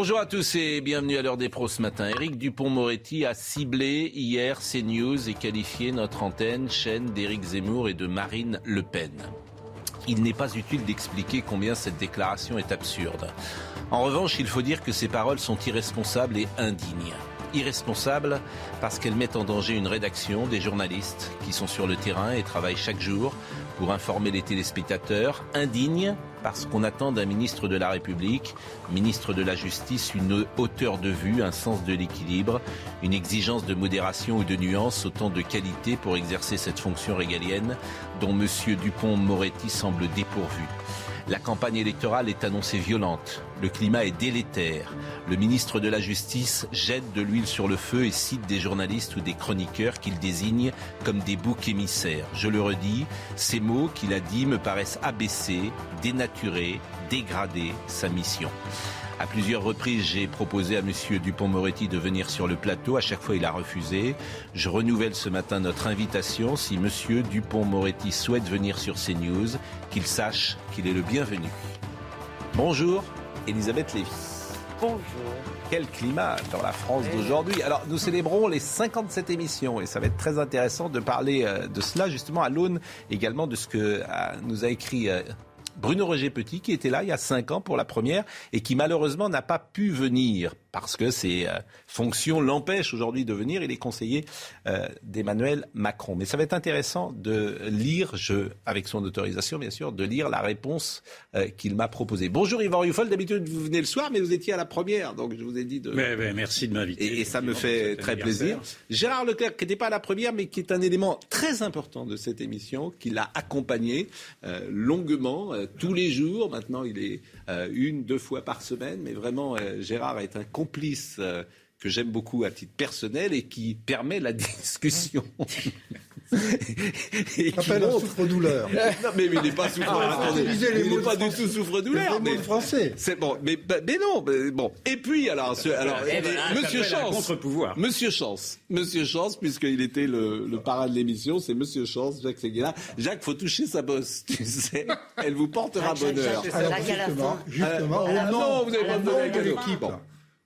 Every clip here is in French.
Bonjour à tous et bienvenue à l'heure des pros ce matin. Éric Dupont-Moretti a ciblé hier CNews et qualifié notre antenne chaîne d'Éric Zemmour et de Marine Le Pen. Il n'est pas utile d'expliquer combien cette déclaration est absurde. En revanche, il faut dire que ces paroles sont irresponsables et indignes. Irresponsables parce qu'elles mettent en danger une rédaction, des journalistes qui sont sur le terrain et travaillent chaque jour pour informer les téléspectateurs. Indignes parce qu'on attend d'un ministre de la République, ministre de la Justice, une hauteur de vue, un sens de l'équilibre, une exigence de modération ou de nuance, autant de qualités pour exercer cette fonction régalienne dont M. Dupont-Moretti semble dépourvu. La campagne électorale est annoncée violente. Le climat est délétère. Le ministre de la Justice jette de l'huile sur le feu et cite des journalistes ou des chroniqueurs qu'il désigne comme des boucs émissaires. Je le redis, ces mots qu'il a dit me paraissent abaisser, dénaturer, dégrader sa mission. À plusieurs reprises, j'ai proposé à M. Dupont-Moretti de venir sur le plateau. À chaque fois, il a refusé. Je renouvelle ce matin notre invitation. Si M. Dupont-Moretti souhaite venir sur CNews, qu'il sache qu'il est le bienvenu. Bonjour, Elisabeth Lévy. Bonjour. Quel climat dans la France d'aujourd'hui. Alors, nous célébrons les 57 émissions et ça va être très intéressant de parler euh, de cela justement à l'aune également de ce que euh, nous a écrit euh, Bruno Roger Petit qui était là il y a cinq ans pour la première et qui malheureusement n'a pas pu venir parce que ses euh, fonctions l'empêchent aujourd'hui de venir. Il est conseiller euh, d'Emmanuel Macron. Mais ça va être intéressant de lire, je, avec son autorisation bien sûr, de lire la réponse euh, qu'il m'a proposée. Bonjour Yvan Ruffol, d'habitude vous venez le soir, mais vous étiez à la première, donc je vous ai dit de... Mais, mais merci de m'inviter. Et, et, ça me fait très plaisir. Gérard Leclerc, qui n'était pas à la première, mais qui est un élément très important de cette émission, qui l'a accompagné longuement, tous les jours. Maintenant, il est une, deux fois par semaine, mais vraiment, Gérard est un complice euh, que j'aime beaucoup à titre personnel et qui permet la discussion. et qui montre... un souffre-douleur. non, mais, mais, il n'est pas souffre-douleur. Ah, il n'est pas du tout souffre-douleur. Mais français. C'est bon, mais, mais non, mais bon. Et puis alors, ce, alors, eh ben, Monsieur Chance, contre-pouvoir. Monsieur Chance, Monsieur Chance, puisqu'il était le, le parrain de l'émission, c'est Monsieur Chance, Jacques Seguela. Jacques, faut toucher sa bosse, tu sais. Elle vous portera bonheur. Alors, justement, justement, euh, au nom, non, vous avez pas donné un cadeau.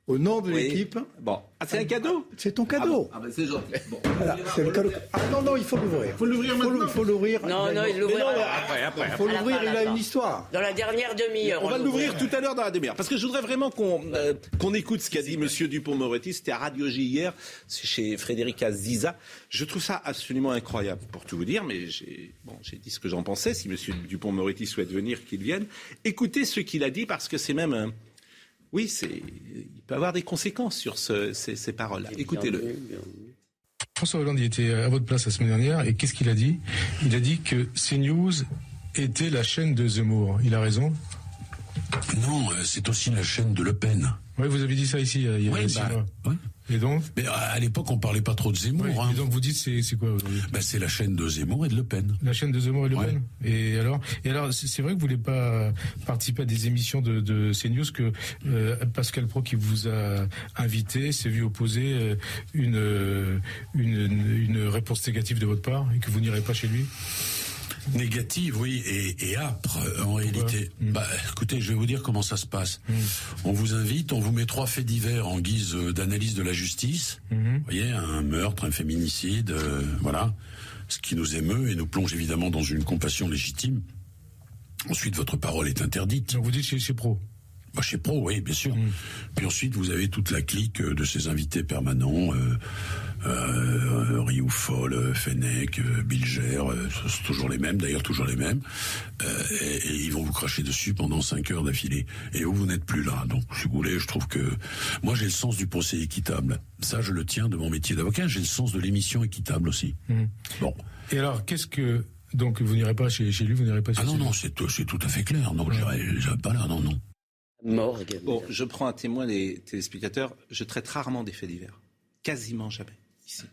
Au nom de Oui. l'équipe. Bon, ah, c'est un cadeau. C'est ton cadeau. Ah, bah, c'est gentil. Bon. Voilà, c'est le cadeau. Ah non, non, il faut l'ouvrir. Faut l'ouvrir maintenant. Il faut l'ouvrir. Non, a non, il l'ouvrira Après, après, Il faut l'ouvrir, il a une histoire. Dans la dernière demi-heure. On va l'ouvrir tout à l'heure dans la demi-heure. Parce que je voudrais vraiment qu'on euh, qu'on écoute ce qu'a dit Monsieur Dupont-Moretti. C'était à Radio J hier, c'est chez Frédéric Aziza. Je trouve ça absolument incroyable, pour tout vous dire. Mais j'ai bon, j'ai dit ce que j'en pensais. Si Monsieur Dupont-Moretti souhaite venir, qu'il vienne. Écoutez ce qu'il a dit parce que c'est même un... Oui, c'est il peut avoir des conséquences sur ce- ces, ces paroles-là. Écoutez-le. François Hollande il était à votre place la semaine dernière et qu'est-ce qu'il a dit? Il a dit que CNews était la chaîne de Zemmour. Il a raison? Non, euh, c'est aussi la chaîne de Le Pen. Oui, vous avez dit ça ici euh, il y a Oui, bah, mois. Et donc Mais à à l'époque, on parlait pas trop de Zemmour. Oui, hein. Et donc vous dites c'est quoi aujourd'hui? Bah, c'est la chaîne de Zemmour et de Le Pen. La chaîne de Zemmour et Le Ouais. Pen Et alors, et alors c'est vrai que vous voulez pas participer à des émissions de, de CNews que euh, Pascal Pro qui vous a invité s'est vu opposer euh, une, euh, une une réponse négative de votre part et que vous n'irez pas chez lui? Négative, oui, et, et âpre euh, en réalité. Mm. Bah, écoutez, je vais vous dire comment ça se passe. Mm. On vous invite, on vous met trois faits divers en guise euh, d'analyse de la justice. Mhm. Vous voyez, un meurtre, un féminicide, euh, voilà. Ce qui nous émeut et nous plonge évidemment dans une compassion légitime. Ensuite, votre parole est interdite. Donc vous dites chez, chez Pro Bah, chez Pro, oui, bien sûr. Puis ensuite, vous avez toute la clique de ces invités permanents, euh, euh, Rioufol, euh, Fennec, euh, Bilger, euh, c'est toujours les mêmes, d'ailleurs toujours les mêmes, Euh, et, et ils vont vous cracher dessus pendant cinq heures d'affilée. Et vous, vous n'êtes plus là. Donc, si vous voulez, je trouve que moi, j'ai le sens du procès équitable. Ça, je le tiens de mon métier d'avocat. J'ai le sens de l'émission équitable aussi. Mhm. Bon. Et alors, qu'est-ce que Donc vous n'irez pas chez, lui, vous n'irez pas chez Ah non, non, c'est tout, tout à fait clair. Non, je n'irai pas là, non, non. Morgue. Bon, je prends un témoin les téléspectateurs. Je traite rarement des faits divers. Quasiment jamais, ici.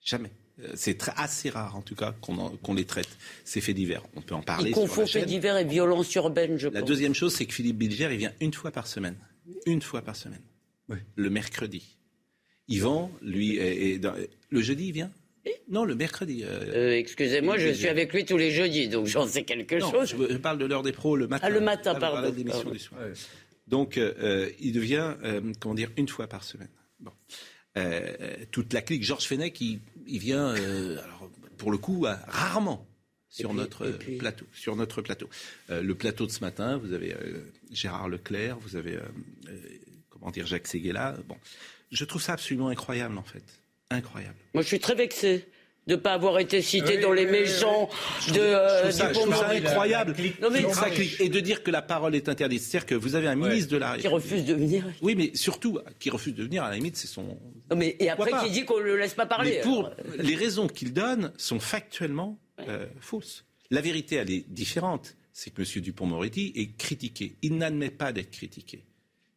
Jamais. Euh, c'est assez rare, en tout cas, qu'on les traite, ces faits divers. On peut en parler. Il confond faits divers et violence urbaine, je la pense. La deuxième chose, c'est que Philippe Bilger, il vient une fois par semaine. Une fois par semaine. Oui. Le mercredi. Yvan, lui, le jeudi, il vient non, le mercredi. Euh, euh, excusez-moi, je suis avec lui tous les jeudis, donc j'en sais quelque chose. Je, parle de l'heure des pros le matin. Ah, le matin, pardon. du soir. Donc, euh, il devient, comment dire, une fois par semaine. Bon. toute la clique, Georges Fenech, il, il vient, alors, pour le coup, rarement sur notre plateau. Sur notre plateau. le plateau de ce matin, vous avez Gérard Leclerc, vous avez, comment dire, Jacques Séguéla. Bon, je trouve ça absolument incroyable, en fait incroyable. Moi, je suis très vexé de ne pas avoir été cité dans les méchants de euh, ça, incroyable. Et de dire que la parole est interdite. C'est-à-dire que vous avez un ministre de la Qui refuse de venir. Oui, mais surtout, qui refuse de venir, à la limite, c'est son. Non, mais, et après, qui dit qu'on ne le laisse pas parler. Mais pour les raisons qu'il donne sont factuellement euh, fausses. La vérité, elle est différente. C'est que M. Dupont-Moretti est critiqué. Il n'admet pas d'être critiqué.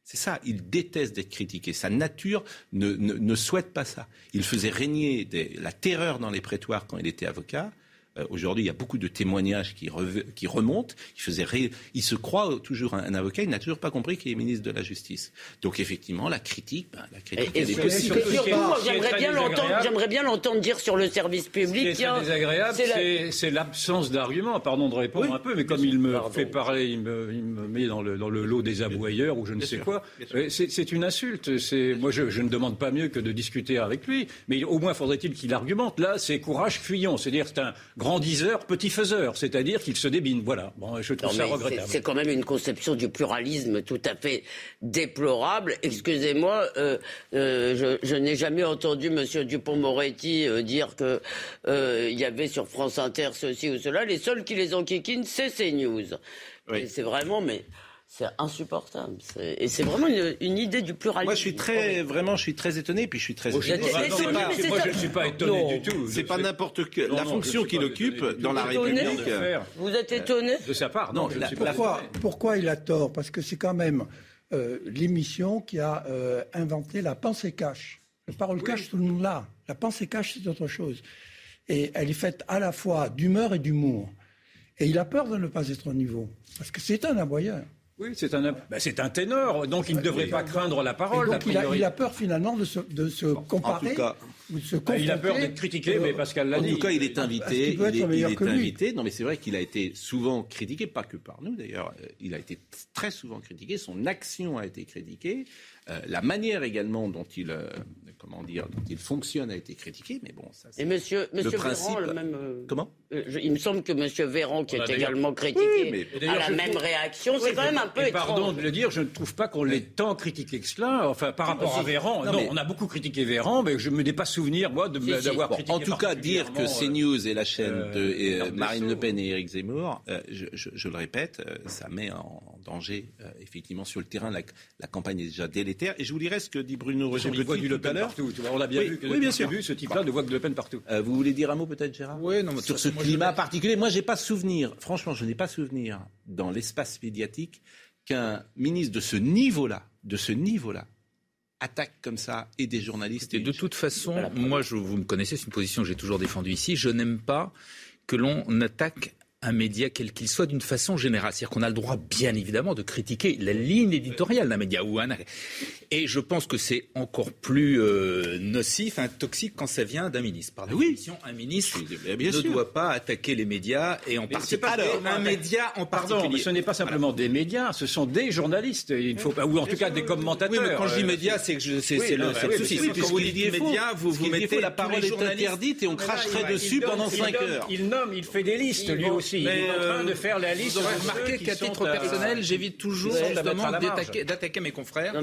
C'est ça, il déteste d'être critiqué. Sa nature ne, souhaite pas ça. Il faisait régner la terreur dans les prétoires quand il était avocat. Euh, aujourd'hui, il y a beaucoup de témoignages qui, qui remontent. Il, faisait il se croit toujours un, avocat. Il n'a toujours pas compris qu'il est ministre de la Justice. Donc, effectivement, la critique, ben, la critique, elle est possible. j'aimerais bien l'entendre. J'aimerais bien l'entendre dire sur le service public. Ce qui est désagréable, c'est l'absence d'arguments. Pardon de répondre un peu, mais comme il me fait parler, il me, il me, met dans le, dans le lot des aboyeurs ou je ne sais quoi. C'est une insulte. Moi, je, je, ne demande pas mieux que de discuter avec lui, mais au moins faudrait-il qu'il argumente. Là, c'est courage fuyant. C'est-à-dire, c'est un grandisseur, petit faiseur, c'est-à-dire qu'il se débine. Voilà. Bon, je trouve ça regrettable. C'est quand même une conception du pluralisme tout à fait déplorable. Excusez-moi, euh, euh, je, n'ai jamais entendu M. Dupont-Moretti euh, dire que il y avait sur France Inter ceci ou cela. Les seuls qui les enquiquinent, c'est CNews. Oui. C'est vraiment, mais c'est insupportable. Et c'est vraiment une, idée du pluralisme. Moi, je suis très, vraiment, je suis très étonné, puis je suis très. moi, je ne suis pas étonné du tout. C'est pas n'importe que la fonction qu'il occupe dans la République. Vous êtes étonné De sa part, non. pourquoi, pourquoi il a tort? Parce que c'est quand même euh, l'émission qui a euh, inventé la pensée cache. La parole cache, tout le monde l'a. La pensée cache, c'est autre chose. Et elle est faite à la fois d'humeur et d'humour. Et il a peur de ne pas être au niveau. Parce que c'est un aboyeur. Oui, c'est un, ben c'est un ténor, donc il ne devrait pas craindre la parole. Donc il a, il a, peur finalement de se, de se comparer. En tout cas, ou de se ben, il a peur d'être critiqué, mais Pascal l'a dit. En tout cas, il est invité. Il, il, est, il est invité. Non, mais c'est vrai qu'il a été souvent critiqué, pas que par nous d'ailleurs. Euh, il a été très souvent critiqué. Son action a été critiquée. Euh, la manière également dont il, euh, comment dire, dont il fonctionne a été critiquée, mais bon, ça. Et Monsieur, Monsieur Véran, le même. Euh, comment? Il me semble que Monsieur Véran, qui est également critiqué, a la même réaction. C'est quand même un peu étrange. Pardon de le dire, je ne trouve pas qu'on l'ait tant critiqué que cela. Enfin, par rapport à Véran, non, on a beaucoup critiqué Véran, mais je ne me n'ai pas souvenir moi d'avoir critiqué. En tout cas, dire que CNews est la chaîne de Marine Le Pen et Éric Zemmour, je, le répète, ça met en danger effectivement sur le terrain la, campagne est déjà et je vous dirai ce que dit Bruno Roger Petit voit du Le Pen partout. On l'a bien vu. Que oui, bien sûr. Vu, ce type-là ne voit que Le Pen partout. Euh, vous voulez dire un mot peut-être, Gérard? Oui, non, Sur ce climat particulier. Moi, j'ai pas souvenir, franchement, je n'ai pas souvenir dans l'espace médiatique qu'un ministre de ce niveau-là, de ce niveau-là, attaque comme ça et des journalistes. Et de toute façon, moi, je, vous me connaissez, c'est une position que j'ai toujours défendue ici. Je n'aime pas que l'on attaque un média quel qu'il soit d'une façon générale. C'est-à-dire qu'on a le droit, bien évidemment, de critiquer la ligne éditoriale d'un média ou un Et je pense que c'est encore plus euh, nocif, un toxique quand ça vient d'un ministre. Par définition, un ministre ne doit pas attaquer les médias et en particulier un média en Pardon, particulier. ce n'est pas simplement des médias, ce sont des journalistes. Il faut ou en tout cas des commentateurs. Oui, mais quand je dis euh, médias, c'est que c'est le, souci. Quand vous dites médias, vous vous mettez la parole est interdite et on cracherait dessus pendant 5 heures. Il nomme, il fait des listes lui aussi si. il est en train de faire la liste. Vous aurez remarqué qu'à titre personnel, j'évite toujours justement d'attaquer mes confrères,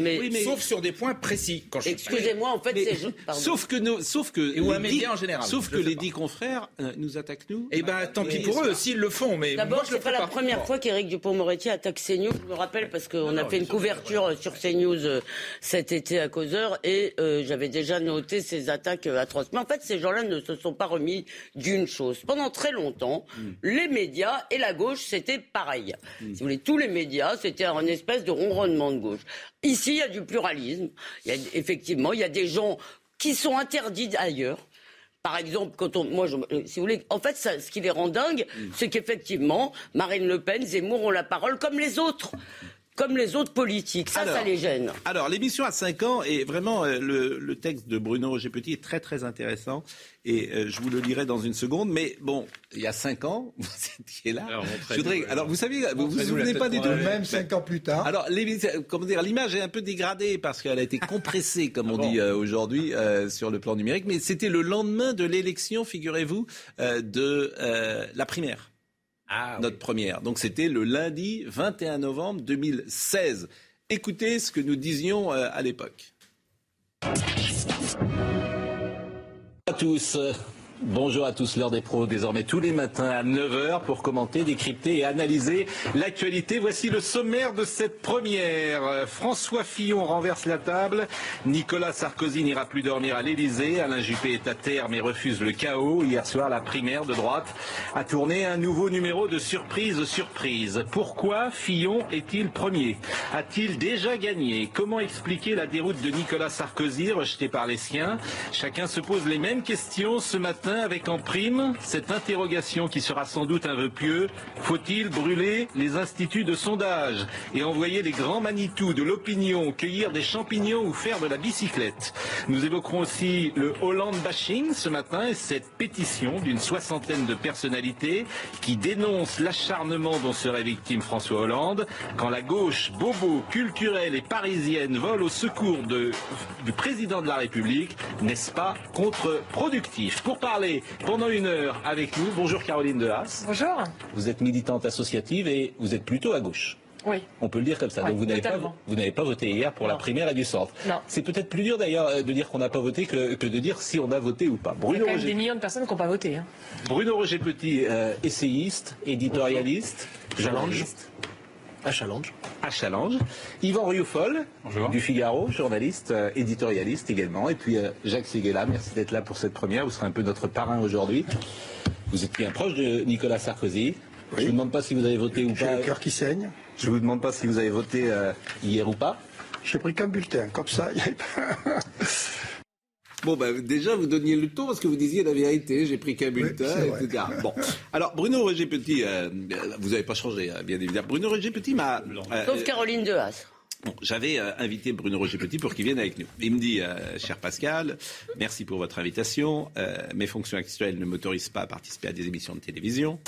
sauf sur des points précis. Excusez-moi, en fait, c'est... Sauf que, nous, sauf que, Et ou un média en général. Sauf que les dix confrères nous attaquent nous. Eh ben, tant pis pour eux, s'ils le font. Mais d'abord, c'est pas la première fois qu'Éric Dupond-Moretti attaque CNews. Je me rappelle parce qu'on a fait une couverture sur CNews cet été à causeur et j'avais déjà noté ces attaques atroces. Mais en fait, ces gens-là ne se sont pas remis d'une chose. Pendant très longtemps, mm. les médias et la gauche, c'était pareil. Mm. Si vous voulez, tous les médias, c'était un espèce de ronronnement de gauche. Ici, il y a du pluralisme. Il y a, effectivement, il y a des gens qui sont interdits ailleurs. Par exemple, quand on, moi, je, si vous voulez, en fait, ça, ce qui les rend dingues, mm. c'est qu'effectivement, Marine Le Pen, Zemmour ont la parole comme les autres comme les autres politiques. Ça, ça les gêne. Alors, l'émission à 5 ans, et vraiment, euh, le, texte de Bruno Roger Petit est très, très intéressant. Et euh, je vous le lirai dans une seconde. Mais bon, il y a 5 ans, vous étiez là. Alors, je voudrais, alors vous savez, vous vous souvenez pas des deux Même 5 ans plus tard. Alors, comment dire, l'image est un peu dégradée parce qu'elle a été compressée, comme on ah dit euh, aujourd'hui, sur le plan numérique. Mais c'était le lendemain de l'élection, figurez-vous, de la primaire. Ah notre première. Donc c'était le lundi 21 novembre 2016. Écoutez ce que nous disions euh, à l'époque. À tous. Bonjour à tous, l'heure des pros, désormais tous les matins à 9h pour commenter, décrypter et analyser l'actualité. Voici le sommaire de cette première. François Fillon renverse la table. Nicolas Sarkozy n'ira plus dormir à l'Elysée. Alain Juppé est à terre mais refuse le chaos. Hier soir, la primaire de droite a tourné un nouveau numéro de surprise surprise. Pourquoi Fillon est-il premier? A-t-il déjà gagné? Comment expliquer la déroute de Nicolas Sarkozy rejeté par les siens? Chacun se pose les mêmes questions ce matin avec en prime cette interrogation qui sera sans doute un vœu pieux. Faut-il brûler les instituts de sondage et envoyer les grands Manitou de l'opinion cueillir des champignons ou faire de la bicyclette? Nous évoquerons aussi le Hollande bashing ce matin et cette pétition d'une soixantaine de personnalités qui dénoncent l'acharnement dont serait victime François Hollande quand la gauche bobo, culturelle et parisienne vole au secours du président de la République. N'est-ce pas contre-productif? Pour parler pendant une heure avec nous. Bonjour Caroline Dehas. Bonjour. Vous êtes militante associative et vous êtes plutôt à gauche. Oui. On peut le dire comme ça. Donc vous n'avez pas, vous n'avez pas voté hier pour la primaire et du centre. Non. C'est peut-être plus dur d'ailleurs euh, de dire qu'on n'a pas voté que, de dire si on a voté ou pas. Bruno Il y a quand même des millions de personnes qui n'ont pas voté. Hein. Bruno Roger Petit, euh, essayiste, éditorialiste, journaliste. À Challenge. À Challenge. Yvan Rioufol, du Figaro, journaliste, euh, éditorialiste également. Et puis euh, Jacques Seguela, merci d'être là pour cette première. Vous serez un peu notre parrain aujourd'hui. Vous êtes bien proche de Nicolas Sarkozy. Je ne vous demande pas si vous avez voté ou pas. le cœur qui saigne. Je ne vous demande pas si vous avez voté euh, hier ou pas. J'ai pris qu'un bulletin, comme ça. Bon, bah, déjà, vous donniez le ton parce que vous disiez la vérité, j'ai pris qu'un bulletin, etc. Bon. Alors, Bruno Roger Petit, euh, vous n'avez pas changé, hein, bien évidemment. Bruno Roger Petit m'a. Euh, Sauf Caroline Dehas. Bon, j'avais euh, invité Bruno Roger Petit pour qu'il vienne avec nous. Il me dit, cher Pascal, merci pour votre invitation. mes fonctions actuelles ne m'autorisent pas à participer à des émissions de télévision.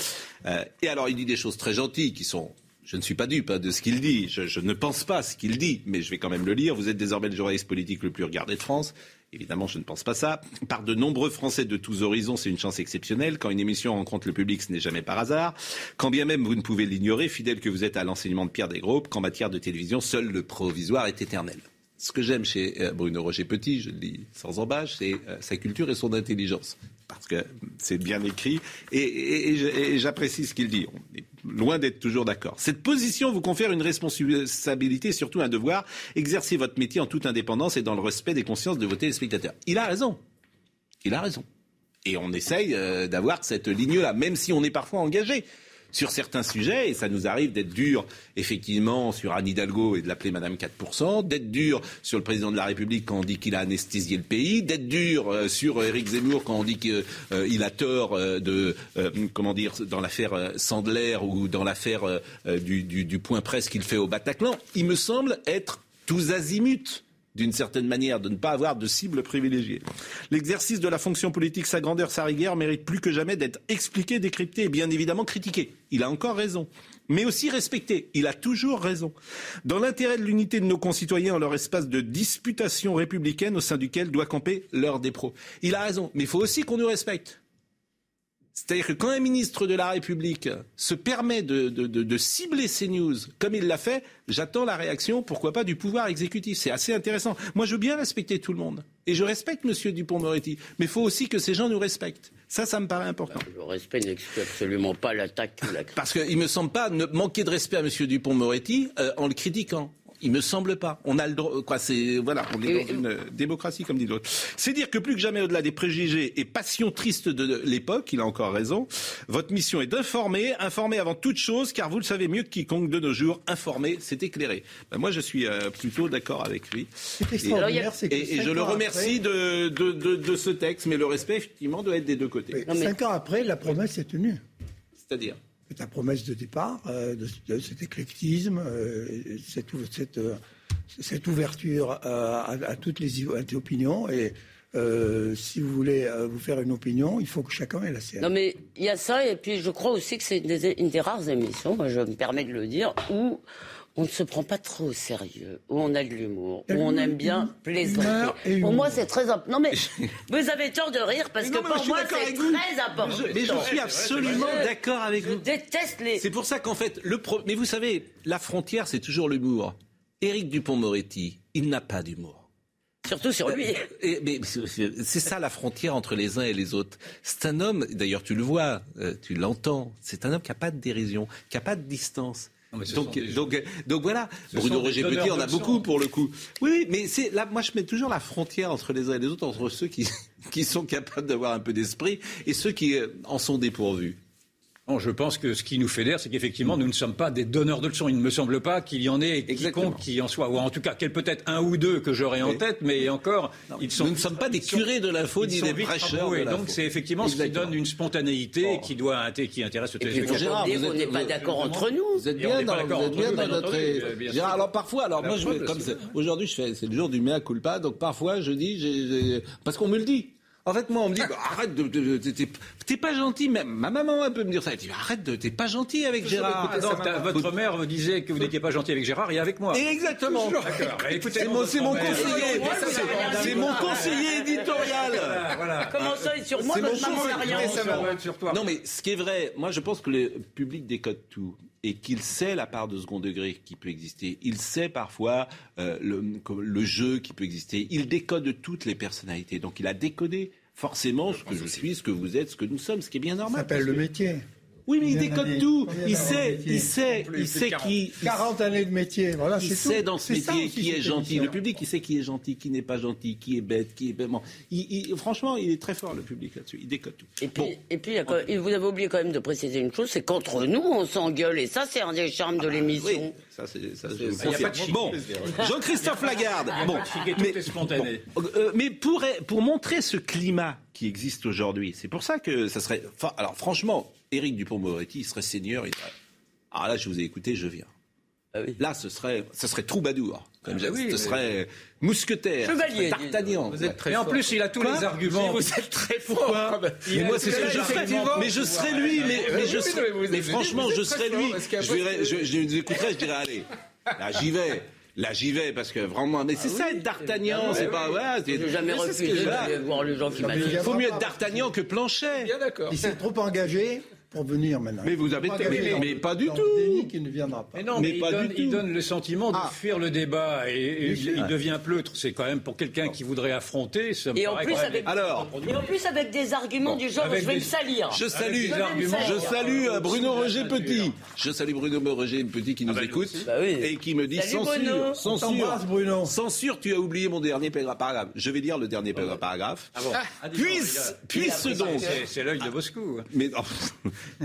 et alors, il dit des choses très gentilles qui sont je ne suis pas dupe hein, de ce qu'il dit. Je, je, ne pense pas ce qu'il dit, mais je vais quand même le lire. Vous êtes désormais le journaliste politique le plus regardé de France. Évidemment, je ne pense pas ça. Par de nombreux Français de tous horizons, c'est une chance exceptionnelle. Quand une émission rencontre le public, ce n'est jamais par hasard. Quand bien même vous ne pouvez l'ignorer, fidèle que vous êtes à l'enseignement de Pierre Desgroupes, qu'en matière de télévision, seul le provisoire est éternel. Ce que j'aime chez euh, Bruno Roger Petit, je le dis sans embâche, c'est euh, sa culture et son intelligence. Parce que c'est bien écrit et, j'apprécie ce qu'il dit. On loin d'être toujours d'accord. Cette position vous confère une responsabilité et surtout un devoir, exercer votre métier en toute indépendance et dans le respect des consciences de vos téléspectateurs. Il a raison. Il a raison. Et on essaye euh, d'avoir cette ligne-là, même si on est parfois engagé sur certains sujets, et ça nous arrive d'être dur, effectivement, sur Anne Hidalgo et de l'appeler Madame 4%, d'être dur sur le président de la République quand on dit qu'il a anesthésié le pays, d'être dur euh, sur Éric Zemmour quand on dit qu'il euh, a tort euh, de, comment dire, dans l'affaire Sandler ou dans l'affaire du, du point presse qu'il fait au Bataclan. Il me semble être tous azimuts d'une certaine manière, de ne pas avoir de cible privilégiée. L'exercice de la fonction politique, sa grandeur, sa rigueur, mérite plus que jamais d'être expliqué, décrypté et bien évidemment critiqué. Il a encore raison. Mais aussi respecté. Il a toujours raison. Dans l'intérêt de l'unité de nos concitoyens en leur espace de disputation républicaine au sein duquel doit camper l'heure des. Il a raison. Mais il faut aussi qu'on nous respecte. C'est-à-dire que quand un ministre de la République se permet de, de, de, de cibler ces news comme il l'a fait, j'attends la réaction, pourquoi pas, du pouvoir exécutif. C'est assez intéressant. Moi, je veux bien respecter tout le monde. Et je respecte M. Dupont-Moretti. Mais il faut aussi que ces gens nous respectent. Ça, ça me paraît important. Le respect n'exclut absolument pas l'attaque ou la Parce qu'il ne me semble pas ne manquer de respect à M. Dupont-Moretti euh, en le critiquant. Il me semble pas. On a le droit. Quoi, c'est voilà. On est dans une démocratie, comme dit l'autre. C'est dire que plus que jamais, au-delà des préjugés et passions tristes de l'époque, il a encore raison. Votre mission est d'informer, informer avant toute chose, car vous le savez mieux que quiconque de nos jours. Informer, c'est éclairer. Ben, moi, je suis euh, plutôt d'accord avec lui. Et, et, et je le remercie après... de, de, de, de, ce texte, mais le respect, effectivement, doit être des deux côtés. Mais... Cinq ans après, la promesse est tenue. C'est-à-dire? c'est ta promesse de départ, euh, de, cet éclectisme, euh, cette, euh, cette, ouverture à, toutes les, opinions. Et si vous voulez vous faire une opinion, il faut que chacun ait la sienne. Non, mais il y a ça, et puis je crois aussi que c'est une, des rares émissions, je me permets de le dire, où on ne se prend pas trop au sérieux, où on a de l'humour, où on aime bien plaisanter. Pour moi, c'est très important. Non, mais vous avez tort de rire parce que pour moi, c'est très important. Je, mais je suis absolument d'accord avec vous. Je déteste les. C'est pour ça qu'en fait, le pro... mais vous savez, la frontière, c'est toujours l'humour. Éric Dupont-Moretti, il n'a pas d'humour. Surtout sur lui. Et, mais c'est ça la frontière entre les uns et les autres. C'est un homme, d'ailleurs tu le vois, tu l'entends, c'est un homme qui n'a pas de dérision, qui n'a pas de distance. Donc, donc, donc, voilà, Bruno Roger Petit en a beaucoup pour le coup. Oui, mais c'est là, moi je mets toujours la frontière entre les uns et les autres, entre ceux qui, qui sont capables d'avoir un peu d'esprit et ceux qui en sont dépourvus. Non, je pense que ce qui nous fédère, c'est qu'effectivement, nous ne sommes pas des donneurs de leçons. Il ne me semble pas qu'il y en ait quiconque qui en soit, ou en tout cas, qu'il peut-être un ou deux que j'aurais en tête, mais encore, non, ils sont. Nous ne sommes pas des curés de l'info, ni des prêcheurs. Et donc, c'est effectivement Exactement. ce qui donne une spontanéité bon. qui doit, qui intéresse le téléspectateur. Gérard, vous n'êtes pas d'accord entre nous. Vous êtes bien dans, vous êtes bien dans notre. Gérard, alors parfois, alors moi, je comme aujourd'hui, je fais, c'est le jour du mea culpa, donc parfois, je dis, parce qu'on me le dit. En fait, moi, on me dit, bah, arrête de, de, de t'es pas gentil. Même ma maman peut me dire ça. Elle dit, arrête de, t'es pas gentil avec Gérard. Ah, votre mère me disait que vous n'étiez pas gentil avec Gérard et avec moi. Et exactement. C'est mon, c'est mon conseiller. C'est mon conseiller éditorial. Voilà. Comment ça, et sur moi, votre maman n'a rien. Non, mais ce qui est vrai, moi, je pense que le public décode tout et qu'il sait la part de second degré qui peut exister. Il sait parfois euh, le, le, jeu qui peut exister. Il décode toutes les personnalités. Donc il a décodé forcément ce que je suis, ce que vous êtes, ce que nous sommes, ce qui est bien normal. Ça s'appelle le métier. Oui, mais il décode tout. Il sait, il sait, il sait qui. 40 années de métier, voilà. Il sait dans ce métier qui est gentil. Le public, il sait qui est gentil, qui n'est pas gentil, qui est bête, qui est. Il, franchement, il est très fort le public là-dessus. Il décode tout. Et puis, bon. et puis vous avez oublié quand même de préciser une chose, c'est qu'entre nous, on s'engueule, et ça, c'est un des charmes de l'émission. Oui. Ça, c'est, ça, je bon, Jean-Christophe Lagarde. Bon, mais, spontané. Bon, euh, mais pour, pour montrer ce climat qui existe aujourd'hui, c'est pour ça que ça serait. Alors, franchement, Éric Dupont-Moretti, il serait seigneur. Il... Alors là, je vous ai écouté, je viens. Ah oui. Là, ce serait, ce serait troubadour. Comme ah oui, ce serait mousquetaire, chevalier, d'Artagnan. Vous êtes très Et en plus, il a tous Quoi les arguments. Vous êtes très fort. Mais moi, c'est ce que je ferais. Mais je serais lui. Mais, mais, je serais, mais franchement, je serais lui. Je, verrais, je, je les écouterais, je dirais, allez, là, j'y vais. Là, j'y vais parce que vraiment, mais c'est ah ça oui. être d'Artagnan, c'est pas ouais. Jamais refusé de voir les gens qui m'aiment. Il faut mieux être d'Artagnan que Planchet. Bien d'accord. Il s'est trop engagé pour venir maintenant. Mais vous avez mais, mais, pas du tout. qui ne viendra pas. Mais non, mais, mais il, pas donne, du il donne le sentiment de ah. fuir le débat et, et il, il, devient pleutre. C'est quand même pour quelqu'un qui voudrait affronter. Ça et, en plus avec, Alors, et en plus avec des arguments bon, du genre, je vais des, me salir. Je salue, je salue euh, Bruno Roger Petit. Je salue Bruno Roger Petit qui nous ah bah écoute bah oui. et qui me dit censure, censure, Bruno. censure. Tu as oublié mon dernier paragraphe. Je vais lire le dernier paragraphe. Puisse, puisse donc. C'est l'œil de Moscou. Mais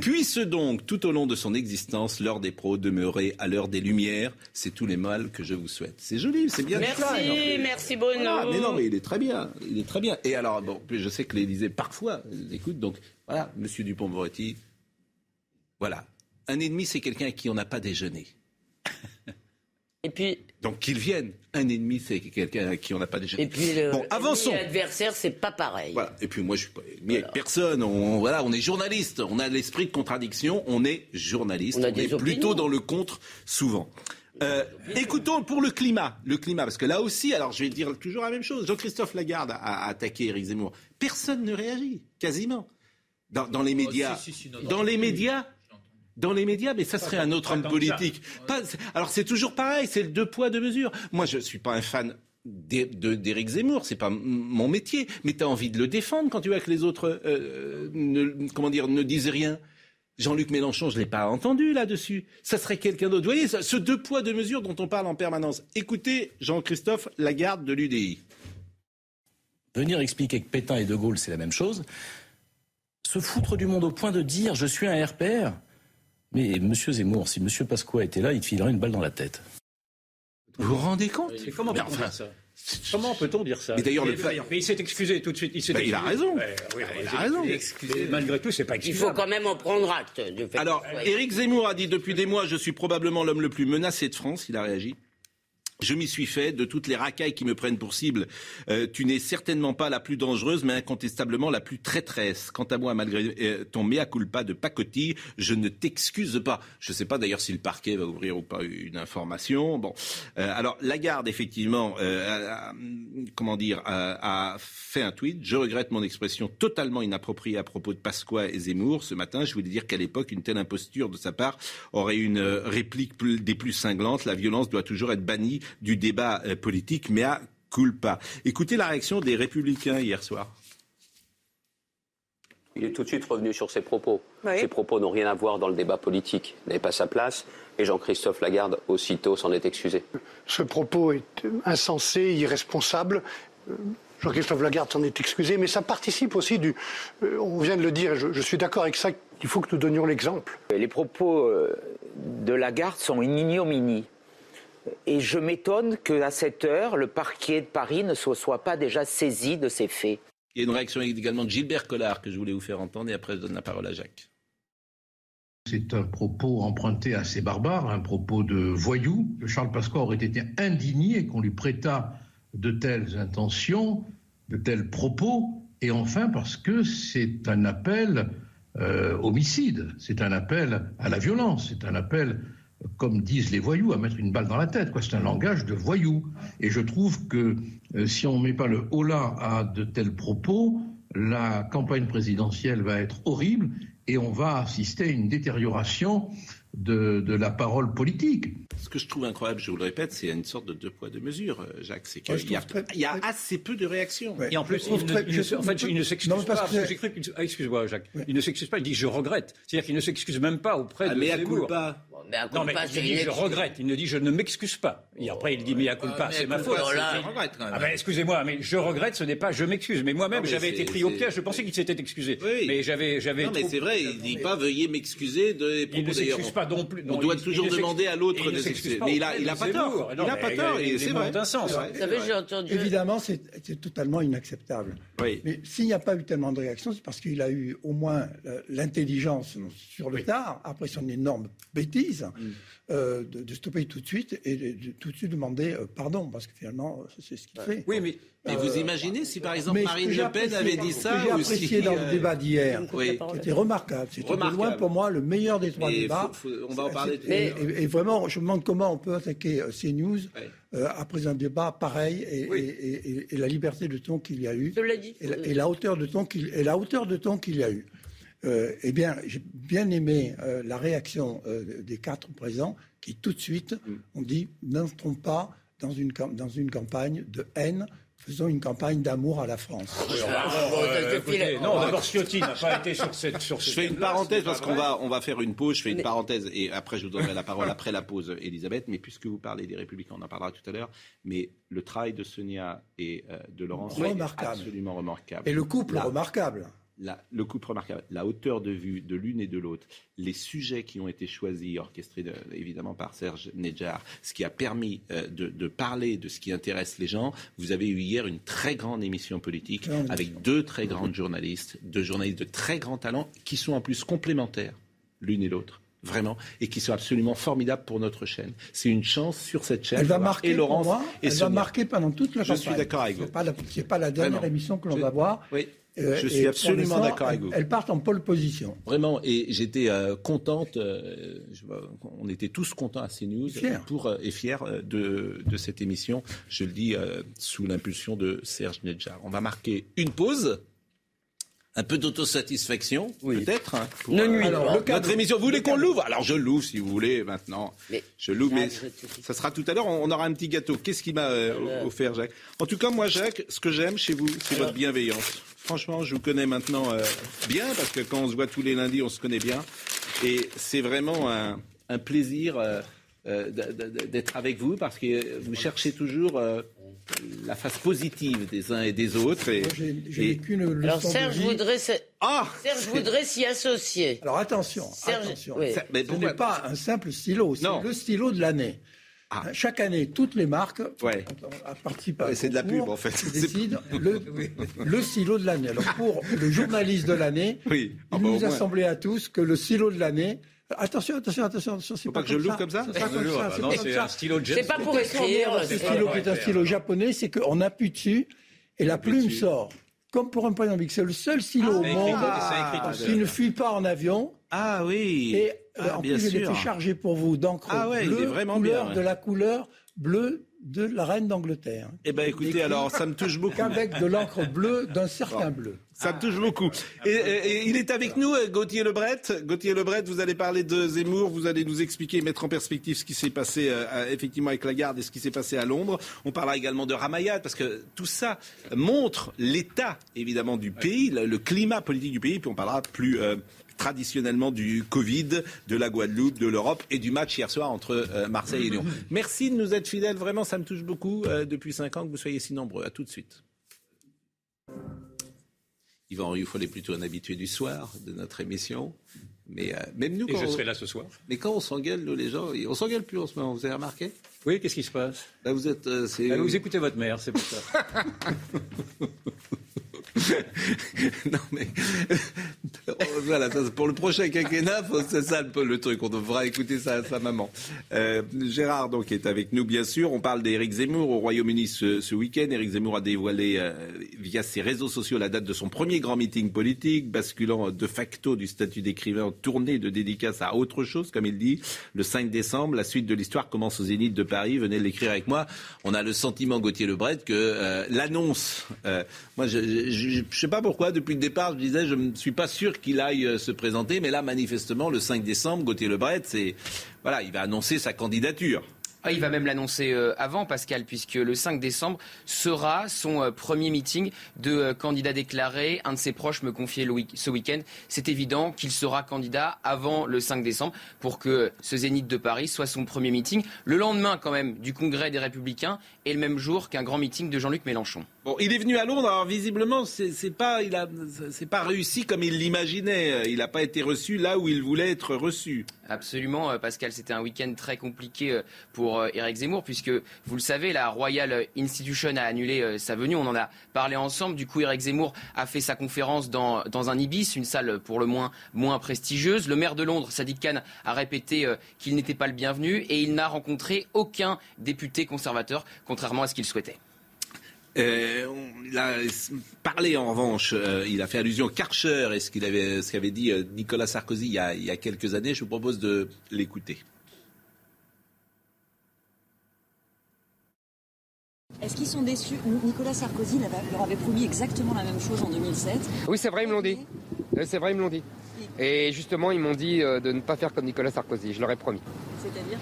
puisse donc tout au long de son existence, l'heure des pros demeurer à l'heure des lumières. C'est tous les mal que je vous souhaite. C'est joli, c'est bien. Merci, ça, merci Bruno. Voilà, mais non, mais il est très bien, il est très bien. Et alors, bon, je sais que l'Élysée parfois écoute, donc voilà, Monsieur Dupont-Moretti, voilà, un ennemi, c'est quelqu'un avec qui on n'a pas déjeuné. Et puis. Donc qu'il vienne. Un ennemi, c'est quelqu'un à qui on n'a pas déjà. Et puis le, bon, avançons. L'adversaire, c'est pas pareil. Voilà. Et puis moi, je suis pas. Mais voilà. personne. On, voilà, on est journaliste. On a l'esprit de contradiction. On est journaliste. On, a on est plutôt dans le contre souvent. Euh, écoutons pour le climat, le climat, parce que là aussi, alors je vais dire toujours la même chose. Jean-Christophe Lagarde a, a attaqué Éric Zemmour. Personne ne réagit, quasiment. dans, les médias. dans les médias dans les médias, mais ça serait un autre homme politique. alors c'est toujours pareil, c'est le deux poids deux mesures. Moi, je suis pas un fan d'Éric Zemmour, c'est pas mon métier, mais tu as envie de le défendre quand tu vois que les autres, euh, ne, comment dire, ne disent rien. Jean-Luc Mélenchon, je ne l'ai pas entendu là-dessus. Ça serait quelqu'un d'autre. Vous voyez, ce deux poids, deux mesures dont on parle en permanence. Écoutez Jean-Christophe Lagarde de l'UDI. Venir expliquer que Pétain et De Gaulle, c'est la même chose. Se foutre du monde au point de dire je suis un RPR. Mais Monsieur Zemmour, si Monsieur Pasqua était là, il te filerait une balle dans la tête. Vous vous rendez compte Comment enfin, ça Comment peut-on dire ça Mais d'ailleurs, le mais il s'est excusé tout de suite. Il, bah, il a raison. oui, il a raison. malgré tout, c'est pas excusable. Il faut quand même en prendre acte. Alors, Éric Zemmour a dit depuis des mois, je suis probablement l'homme le plus menacé de France. Il a réagi. Je m'y suis fait. De toutes les racailles qui me prennent pour cible, euh, tu n'es certainement pas la plus dangereuse, mais incontestablement la plus traîtresse. Quant à moi, malgré euh, ton mea culpa de pacotille, je ne t'excuse pas. Je ne sais pas d'ailleurs si le parquet va ouvrir ou pas une information. Bon, euh, alors Lagarde, effectivement, comment dire, a fait un tweet. Je regrette mon expression totalement inappropriée à propos de Pasqua et Zemmour ce matin. Je voulais dire qu'à l'époque, une telle imposture de sa part aurait une réplique des plus cinglantes. La violence doit toujours être bannie du débat euh, politique, mais à culpa. Écoutez la réaction des Républicains hier soir. Il est tout de suite revenu sur ses propos. Ses propos n'ont rien à voir dans le débat politique, n'avait pas sa place. Et Jean-Christophe Lagarde, aussitôt, s'en est excusé. Ce propos est insensé, irresponsable. Jean-Christophe Lagarde s'en est excusé, mais ça participe aussi du. Euh, on vient de le dire, je, je suis d'accord avec ça, il faut que nous donnions l'exemple. Les propos euh, de Lagarde sont une ignominie. Et je m'étonne qu'à cette heure, le parquet de Paris ne se soit pas déjà saisi de ces faits. Il y a une réaction également de Gilbert Collard que je voulais vous faire entendre et après je donne la parole à Jacques. C'est un propos emprunté assez barbare, un propos de voyou. Charles Pasqua aurait été indigné qu'on lui prêtât de telles intentions, de tels propos, et enfin parce que c'est un appel euh, homicide, c'est un appel à la violence, c'est un appel comme disent les voyous, à mettre une balle dans la tête. C'est un langage de voyous. Et je trouve que euh, si on ne met pas le haut-là à de tels propos, la campagne présidentielle va être horrible et on va assister à une détérioration de, la parole politique. Ce que je trouve incroyable, je vous le répète, c'est une sorte de deux poids, deux mesures, euh, Jacques. C'est qu'il y, a, assez peu de réactions. Et en plus, il ne, en fait, il ne s'excuse pas. Ah, excuse-moi, Jacques. Il ne s'excuse pas, il dit je regrette. C'est-à-dire qu'il ne s'excuse même pas auprès ah, de mais Zemmour. Pas. Non, mais il dit je regrette. Il ne dit je ne m'excuse pas. Et après, il dit mais à culpa, c'est ma faute. Je regrette quand même. Ah ben, excusez-moi, mais je regrette, ce n'est pas je m'excuse. Mais moi-même, j'avais été pris au piège. Je pensais qu'il s'était excusé. Mais j'avais, j'avais. Non, mais c'est vrai. Il dit pas veuillez m'excuser de. Il ne s'excuse pas non plus. On doit toujours demander à l'autre de s'excuser. Mais il a pas tort. Il n'a pas tort. C'est vrai. sens. Évidemment, c'est totalement inacceptable. Mais s'il n'y a pas eu tellement de réactions, c'est parce qu'il a eu au moins euh, l'intelligence sur le tard, après son énorme bêtise, mm. euh, de, stopper tout de suite et de, tout de suite demander euh, pardon, parce que finalement, c'est ce qu'il fait. Oui, mais, vous imaginez si par exemple Marine Le Pen avait dit ça J'ai apprécié dans le débat d'hier, c'était remarquable. C'était loin pour moi le meilleur des trois débats. on va en parler. Et, vraiment, je me demande comment on peut attaquer CNews euh, après un débat pareil et, la liberté de ton qu'il y a eu. Et, la hauteur de ton qu'il et la hauteur de ton qu'il y a eu. Euh, eh bien, j'ai bien aimé euh, la réaction des quatre présents qui tout de suite mm. ont dit n'entrons pas dans une, dans une campagne de haine faisons une campagne d'amour à la France. non, d'abord Ciotti n'a pas été sur cette. Sur je fais une parenthèse parce qu'on va, on va faire une pause. Je fais une parenthèse et après je vous donnerai la parole après la pause, Elisabeth. Mais puisque vous parlez des Républicains, on en parlera tout à l'heure. Mais le travail de Sonia et euh, de Laurence est absolument remarquable. Et le couple remarquable le couple remarquable, la hauteur de vue de l'une et de l'autre, les sujets qui ont été choisis, orchestrés évidemment par Serge Nedjar, ce qui a permis euh, de, parler de ce qui intéresse les gens. Vous avez eu hier une très grande émission politique avec deux très grandes journalistes, deux journalistes de très grand talent, qui sont en plus complémentaires l'une et l'autre vraiment, et qui sont absolument formidables pour notre chaîne. C'est une chance sur cette chaîne. Elle va marquer, et Laurence moi, elle va marquer pendant toute la Je suis d'accord avec vous. Ce n'est pas, la dernière émission que l'on va voir. Oui. Euh, je suis absolument d'accord avec vous. Elles partent en pole position. Vraiment, et j'étais euh, contente, euh, on était tous contents à CNews Pour, et fiers de, de, cette émission, je le dis sous l'impulsion de Serge Nedjar. On va marquer une pause. un peu d'autosatisfaction, peut-être. Hein, pour, euh, notre émission. Vous voulez qu'on l'ouvre? Alors je l'ouvre si vous voulez maintenant. je l'ouvre, mais ça sera tout à l'heure. On aura un petit gâteau. Qu'est-ce qui m'a euh, offert, Jacques? En tout cas, moi, Jacques, ce que j'aime chez vous, c'est votre bienveillance. Franchement, je vous connais maintenant euh, bien parce que quand on se voit tous les lundis, on se connaît bien. Et c'est vraiment un, plaisir d'être avec vous parce que vous cherchez toujours la face positive des uns et des autres. Et, j'ai Alors Serge voudrait, ah Serge voudrait s'y associer. Alors attention, attention. Mais ce n'est pas un simple stylo, c'est le stylo de l'année. Ah. Chaque année, toutes les marques ouais. participent à C'est de la pub en fait. décident le, le, stylo de l'année. Alors pour le journaliste de l'année, oui. il ah bah, nous a semblé à tous que le stylo de l'année, Attention, attention, attention, attention. C'est pas, que je l'ouvre comme ça. C'est pas comme ça. C'est un stylo de C'est pas pour écrire. Ce stylo qui est un stylo japonais, c'est qu'on appuie dessus et la plume sort. Comme pour un point C'est le seul stylo au monde qui ne fuit pas en avion. Ah oui. Et euh, en plus, il était chargé pour vous d'encre ah bleue, couleur de la couleur bleue de la reine d'Angleterre. Eh bien, écoutez, alors, ça me touche beaucoup. Avec de l'encre bleue d'un certain bleu. Ça me touche beaucoup. Et, il est avec nous, Gauthier Lebret. Gauthier Lebret, vous allez parler de Zemmour, vous allez nous expliquer, mettre en perspective ce qui s'est passé euh, effectivement avec la garde et ce qui s'est passé à Londres. On parlera également de Ramayad, parce que tout ça montre l'état, évidemment, du pays, le, climat politique du pays, puis on parlera plus... Euh, traditionnellement du Covid, de la Guadeloupe, de l'Europe et du match hier soir entre euh, Marseille et Lyon. Merci de nous être fidèles, vraiment, ça me touche beaucoup depuis cinq ans que vous soyez si nombreux. À tout de suite. Yvan Rioufol est plutôt un habitué du soir de notre émission. Mais euh, même nous, Et je serai là ce soir. Mais quand on s'engueule, nous, les gens, on s'engueule plus en ce moment. Vous avez remarqué? Oui, qu'est-ce qui se passe? Là, vous êtes. Euh, bah, vous écoutez votre mère, c'est pour ça. non mais voilà, pour le prochain quinquennat, c'est ça le, truc. On devra écouter sa, sa maman. Euh, Gérard donc est avec nous bien sûr. On parle d'Éric Zemmour au Royaume-Uni ce, week-end. Éric Zemmour a dévoilé euh, via ses réseaux sociaux la date de son premier grand meeting politique, basculant de facto du statut d'écrivain en tournée de dédicace à autre chose, comme il dit. Le 5 décembre, la suite de l'histoire commence au Zénith de Paris. Venez l'écrire avec moi. On a le sentiment Gauthier Lebret que euh, l'annonce. Moi, je je ne sais pas pourquoi, depuis le départ, je disais, je ne suis pas sûr qu'il aille euh, se présenter. Mais là, manifestement, le 5 décembre, Gauthier Lebret, voilà, il va annoncer sa candidature. Ah, il va même l'annoncer euh, avant, Pascal, puisque le 5 décembre sera son euh, premier meeting de candidat déclaré. Un de ses proches me confiait ce week-end. C'est évident qu'il sera candidat avant le 5 décembre pour que ce Zénith de Paris soit son premier meeting. Le lendemain, quand même, du Congrès des Républicains et le même jour qu'un grand meeting de Jean-Luc Mélenchon. Il est venu à Londres. Alors visiblement, c'est pas, pas réussi comme il l'imaginait. Il n'a pas été reçu là où il voulait être reçu. Absolument, Pascal. C'était un week-end très compliqué pour pour Éric euh, Zemmour, puisque vous le savez, la Royal Institution a annulé euh, sa venue. On en a parlé ensemble. Du coup, Éric Zemmour a fait sa conférence dans, un Ibis, une salle pour le moins, moins prestigieuse. Le maire de Londres, Sadiq Khan, a répété euh, qu'il n'était pas le bienvenu et il n'a rencontré aucun député conservateur, contrairement à ce qu'il souhaitait. Il a parlé en revanche, il a fait allusion au Karcher et ce qu'avait dit Nicolas Sarkozy il y, a, quelques années. Je vous propose de l'écouter. Est-ce qu'ils sont déçus? Nicolas Sarkozy leur avait promis exactement la même chose en 2007. Oui, c'est vrai, ils me l'ont dit. C'est vrai, ils me l'ont dit. Et justement, ils m'ont dit euh, de ne pas faire comme Nicolas Sarkozy. Je leur ai promis. C'est-à-dire?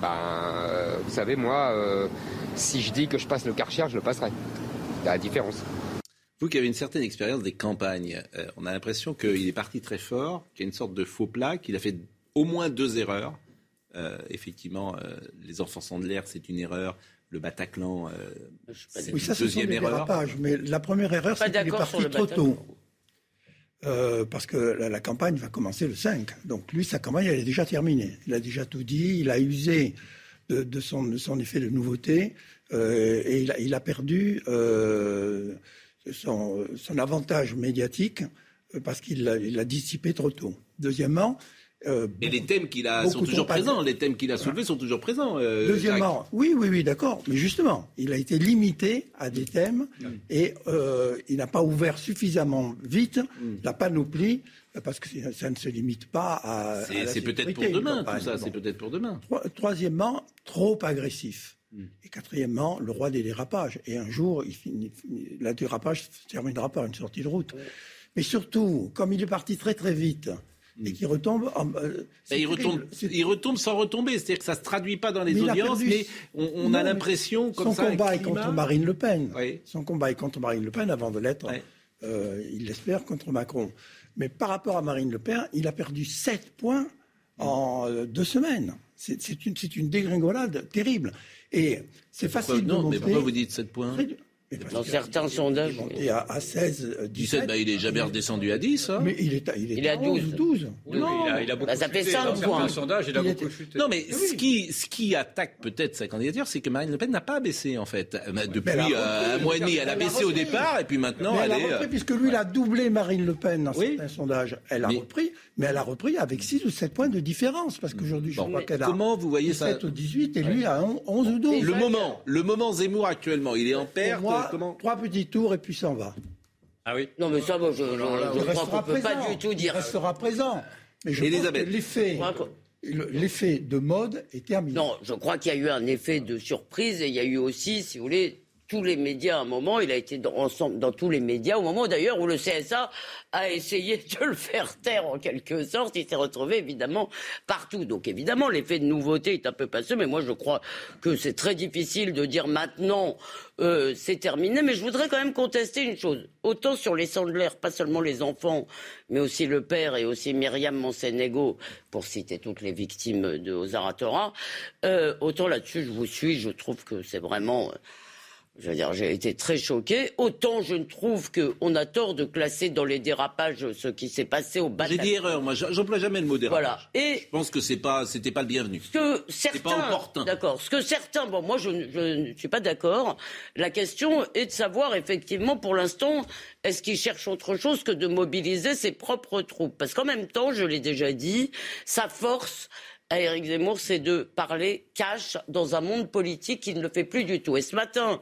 Ben, euh, vous savez, moi, euh, si je dis que je passe le Karcher, je le passerai. La différence. Vous qui avez une certaine expérience des campagnes, on a l'impression qu'il est parti très fort, qu'il y a une sorte de faux plat, qu'il a fait au moins deux erreurs. effectivement, les enfants sont de l'air, c'est une erreur le Bataclan, euh, c'est oui, ça, deuxième erreur. mais la première erreur, c'est qu'il est parti trop tôt. Euh, parce que la, campagne va commencer le 5. Donc lui, sa campagne, elle est déjà terminée. Il a déjà tout dit, il a usé de, son, effet de nouveauté euh, et il a, perdu son, avantage médiatique parce qu'il l'a dissipé trop tôt. Deuxièmement, euh, mais les thèmes qu'il a sont toujours présents. Les thèmes qu'il a soulevés sont toujours présents. Euh, Deuxièmement, oui, oui, oui, d'accord. Mais justement, il a été limité à des thèmes et euh, il n'a pas ouvert suffisamment vite mm. la panoplie parce que ça ne se limite pas à. C'est peut-être pour demain, tout ça. C'est peut-être pour demain. Troisièmement, trop agressif. Mm. Et quatrièmement, le roi des dérapages. Et un jour, il finit, la dérapage se terminera par une sortie de route. Mais surtout, comme il est parti très très vite, et qu'il retombe. Euh, il, retombe il retombe sans retomber, c'est-à-dire que ça ne se traduit pas dans les audiences, mais on, a l'impression comme son ça. Combat est contre Marine Le Pen. Son combat est contre Marine Le Pen avant de l'être, euh, il l'espère, contre Macron. Mais par rapport à Marine Le Pen, il a perdu 7 points en euh, deux semaines. C'est une, une dégringolade terrible. Et c'est facile non, de monter. Mais pourquoi vous dites 7 points? Dans certains sondages. Il est à, 16, 17. bah, il est jamais redescendu à 10. Hein. Mais il est, il est, il est à 12. 12. Non, il a, il a beaucoup bah, ça fait 5 points. Dans sondage, il a beaucoup chuté. Non, mais ce, qui, ce qui attaque peut-être sa candidature, c'est que Marine Le Pen n'a pas baissé, en fait. Euh, depuis euh, un mois et demi, elle a baissé au départ, et puis maintenant, mais elle, elle a est. Repris, puisque lui, il a doublé Marine Le Pen dans oui. certains sondages. Elle a repris, mais elle a repris avec 6 ou 7 points de différence, parce qu'aujourd'hui, je crois qu'elle a. Comment vous voyez 17 ça ou 18, et lui a 11 ou 12. Le moment, le moment Zemmour actuellement, il est en perte. Comment Trois petits tours et puis s'en va. Ah oui Non, mais ça, moi, je, je, je crois qu'on ne peut pas du tout dire. Il restera présent. Mais je Elisabeth. pense que l'effet, l'effet de mode est terminé. Non, je crois qu'il y a eu un effet de surprise et il y a eu aussi, si vous voulez, tous les médias à un moment, il a été dans, ensemble dans tous les médias, au moment d'ailleurs où le CSA a essayé de le faire taire en quelque sorte, il s'est retrouvé évidemment partout. Donc évidemment, l'effet de nouveauté est un peu passé, mais moi je crois que c'est très difficile de dire maintenant euh, c'est terminé, mais je voudrais quand même contester une chose. Autant sur les Sandler, pas seulement les enfants, mais aussi le père et aussi Myriam Monsenego, pour citer toutes les victimes de Ozaratora, euh, autant là-dessus je vous suis, je trouve que c'est vraiment... Euh, je veux dire, j'ai été très choqué. Autant je ne trouve qu'on a tort de classer dans les dérapages ce qui s'est passé au Bataclan. J'ai dit erreur, moi, j'emploie jamais le mot dérapage. Voilà. Et je pense que c'est pas, c'était pas le bienvenu. Ce que certains, pas opportun. D'accord. Ce que certains, bon, moi, je, je ne suis pas d'accord. La question est de savoir, effectivement, pour l'instant, est-ce qu'il cherche autre chose que de mobiliser ses propres troupes? Parce qu'en même temps, je l'ai déjà dit, sa force, à Éric Zemmour, c'est de parler cash dans un monde politique qui ne le fait plus du tout. Et ce matin,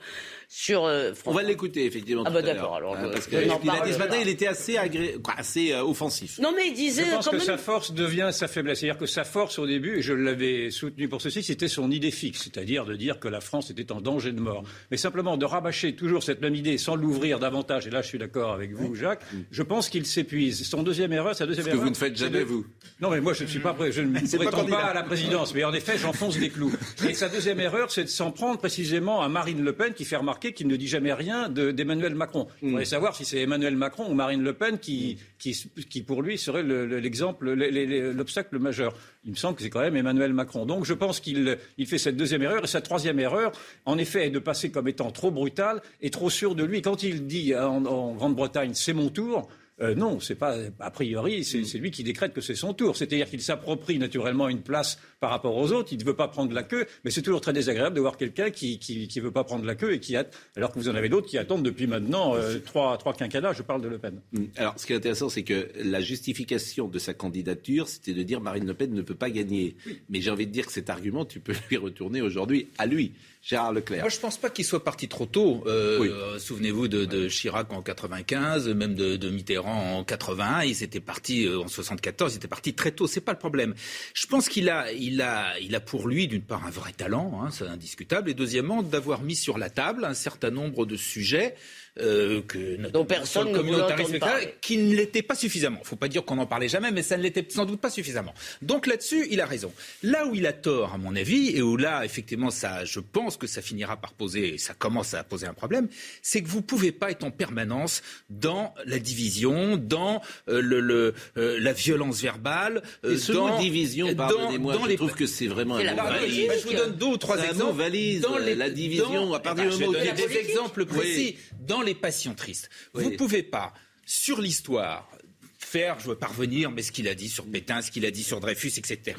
sur euh, On va l'écouter, effectivement. Ah, bah d'accord. Alors, hein, parce qu'il a dit ce matin, il était assez, agré... assez euh, offensif. Non, mais il disait. Je pense quand que même... sa force devient sa faiblesse. C'est-à-dire que sa force, au début, et je l'avais soutenu pour ceci, c'était son idée fixe. C'est-à-dire de dire que la France était en danger de mort. Mais simplement de rabâcher toujours cette même idée sans l'ouvrir davantage, et là, je suis d'accord avec vous, Jacques, je pense qu'il s'épuise. Son deuxième erreur, sa deuxième Ce erreur. que vous ne faites jamais, vous. Non, mais moi, je ne suis pas prêt. Je ne prétends pas, à la présidence. Mais en effet, j'enfonce des clous. Et sa deuxième erreur, c'est de s'en prendre précisément à Marine Le Pen, qui fait remarquer qu'il ne dit jamais rien d'Emmanuel Macron. Il faudrait savoir si c'est Emmanuel Macron ou Marine Le Pen qui, qui, qui pour lui, serait l'exemple, l'obstacle majeur. Il me semble que c'est quand même Emmanuel Macron. Donc je pense qu'il il fait cette deuxième erreur. Et sa troisième erreur, en effet, est de passer comme étant trop brutal et trop sûr de lui. Quand il dit en, en Grande-Bretagne, c'est mon tour, euh, non, c'est pas a priori, c'est lui qui décrète que c'est son tour. C'est-à-dire qu'il s'approprie naturellement une place par rapport aux autres. Il ne veut pas prendre la queue, mais c'est toujours très désagréable de voir quelqu'un qui, qui, qui veut pas prendre la queue et qui a, alors que vous en avez d'autres qui attendent depuis maintenant euh, trois, trois quinquennats. Je parle de Le Pen. Mm. Alors, ce qui est intéressant, c'est que la justification de sa candidature, c'était de dire Marine Le Pen ne peut pas gagner. Mais j'ai envie de dire que cet argument, tu peux lui retourner aujourd'hui à lui. Gérard Leclerc. Moi, je ne pense pas qu'il soit parti trop tôt. Euh, Souvenez-vous de, de, Chirac en 95, même de, de, Mitterrand en 81. Ils étaient partis euh, en 74. Ils étaient partis très tôt. C'est pas le problème. Je pense qu'il a, il a, il a pour lui, d'une part, un vrai talent, hein, c'est indiscutable, et deuxièmement, d'avoir mis sur la table un certain nombre de sujets euh, que dont personne ne communautarisme qui ne l'était pas suffisamment. Il ne faut pas dire qu'on n'en parlait jamais, mais ça ne l'était sans doute pas suffisamment. Donc là-dessus, il a raison. Là où il a tort, à mon avis, et où là, effectivement, ça, je pense que ça finira par poser, et ça commence à poser un problème, c'est que vous ne pouvez pas être en permanence dans la division, dans euh, le, le euh, la violence verbale, euh, et ce dans mot division, pardonnez-moi, je les... trouve que c'est vraiment un mot valise. Je vous donne deux ou trois exemples. Valise, dans les... la division, à partir du moment où des exemples précis. Dans les passions tristes. Oui. Vous ne pouvez pas, sur l'histoire, faire, je veux parvenir, mais ce qu'il a dit sur Pétain, ce qu'il a dit sur Dreyfus, etc.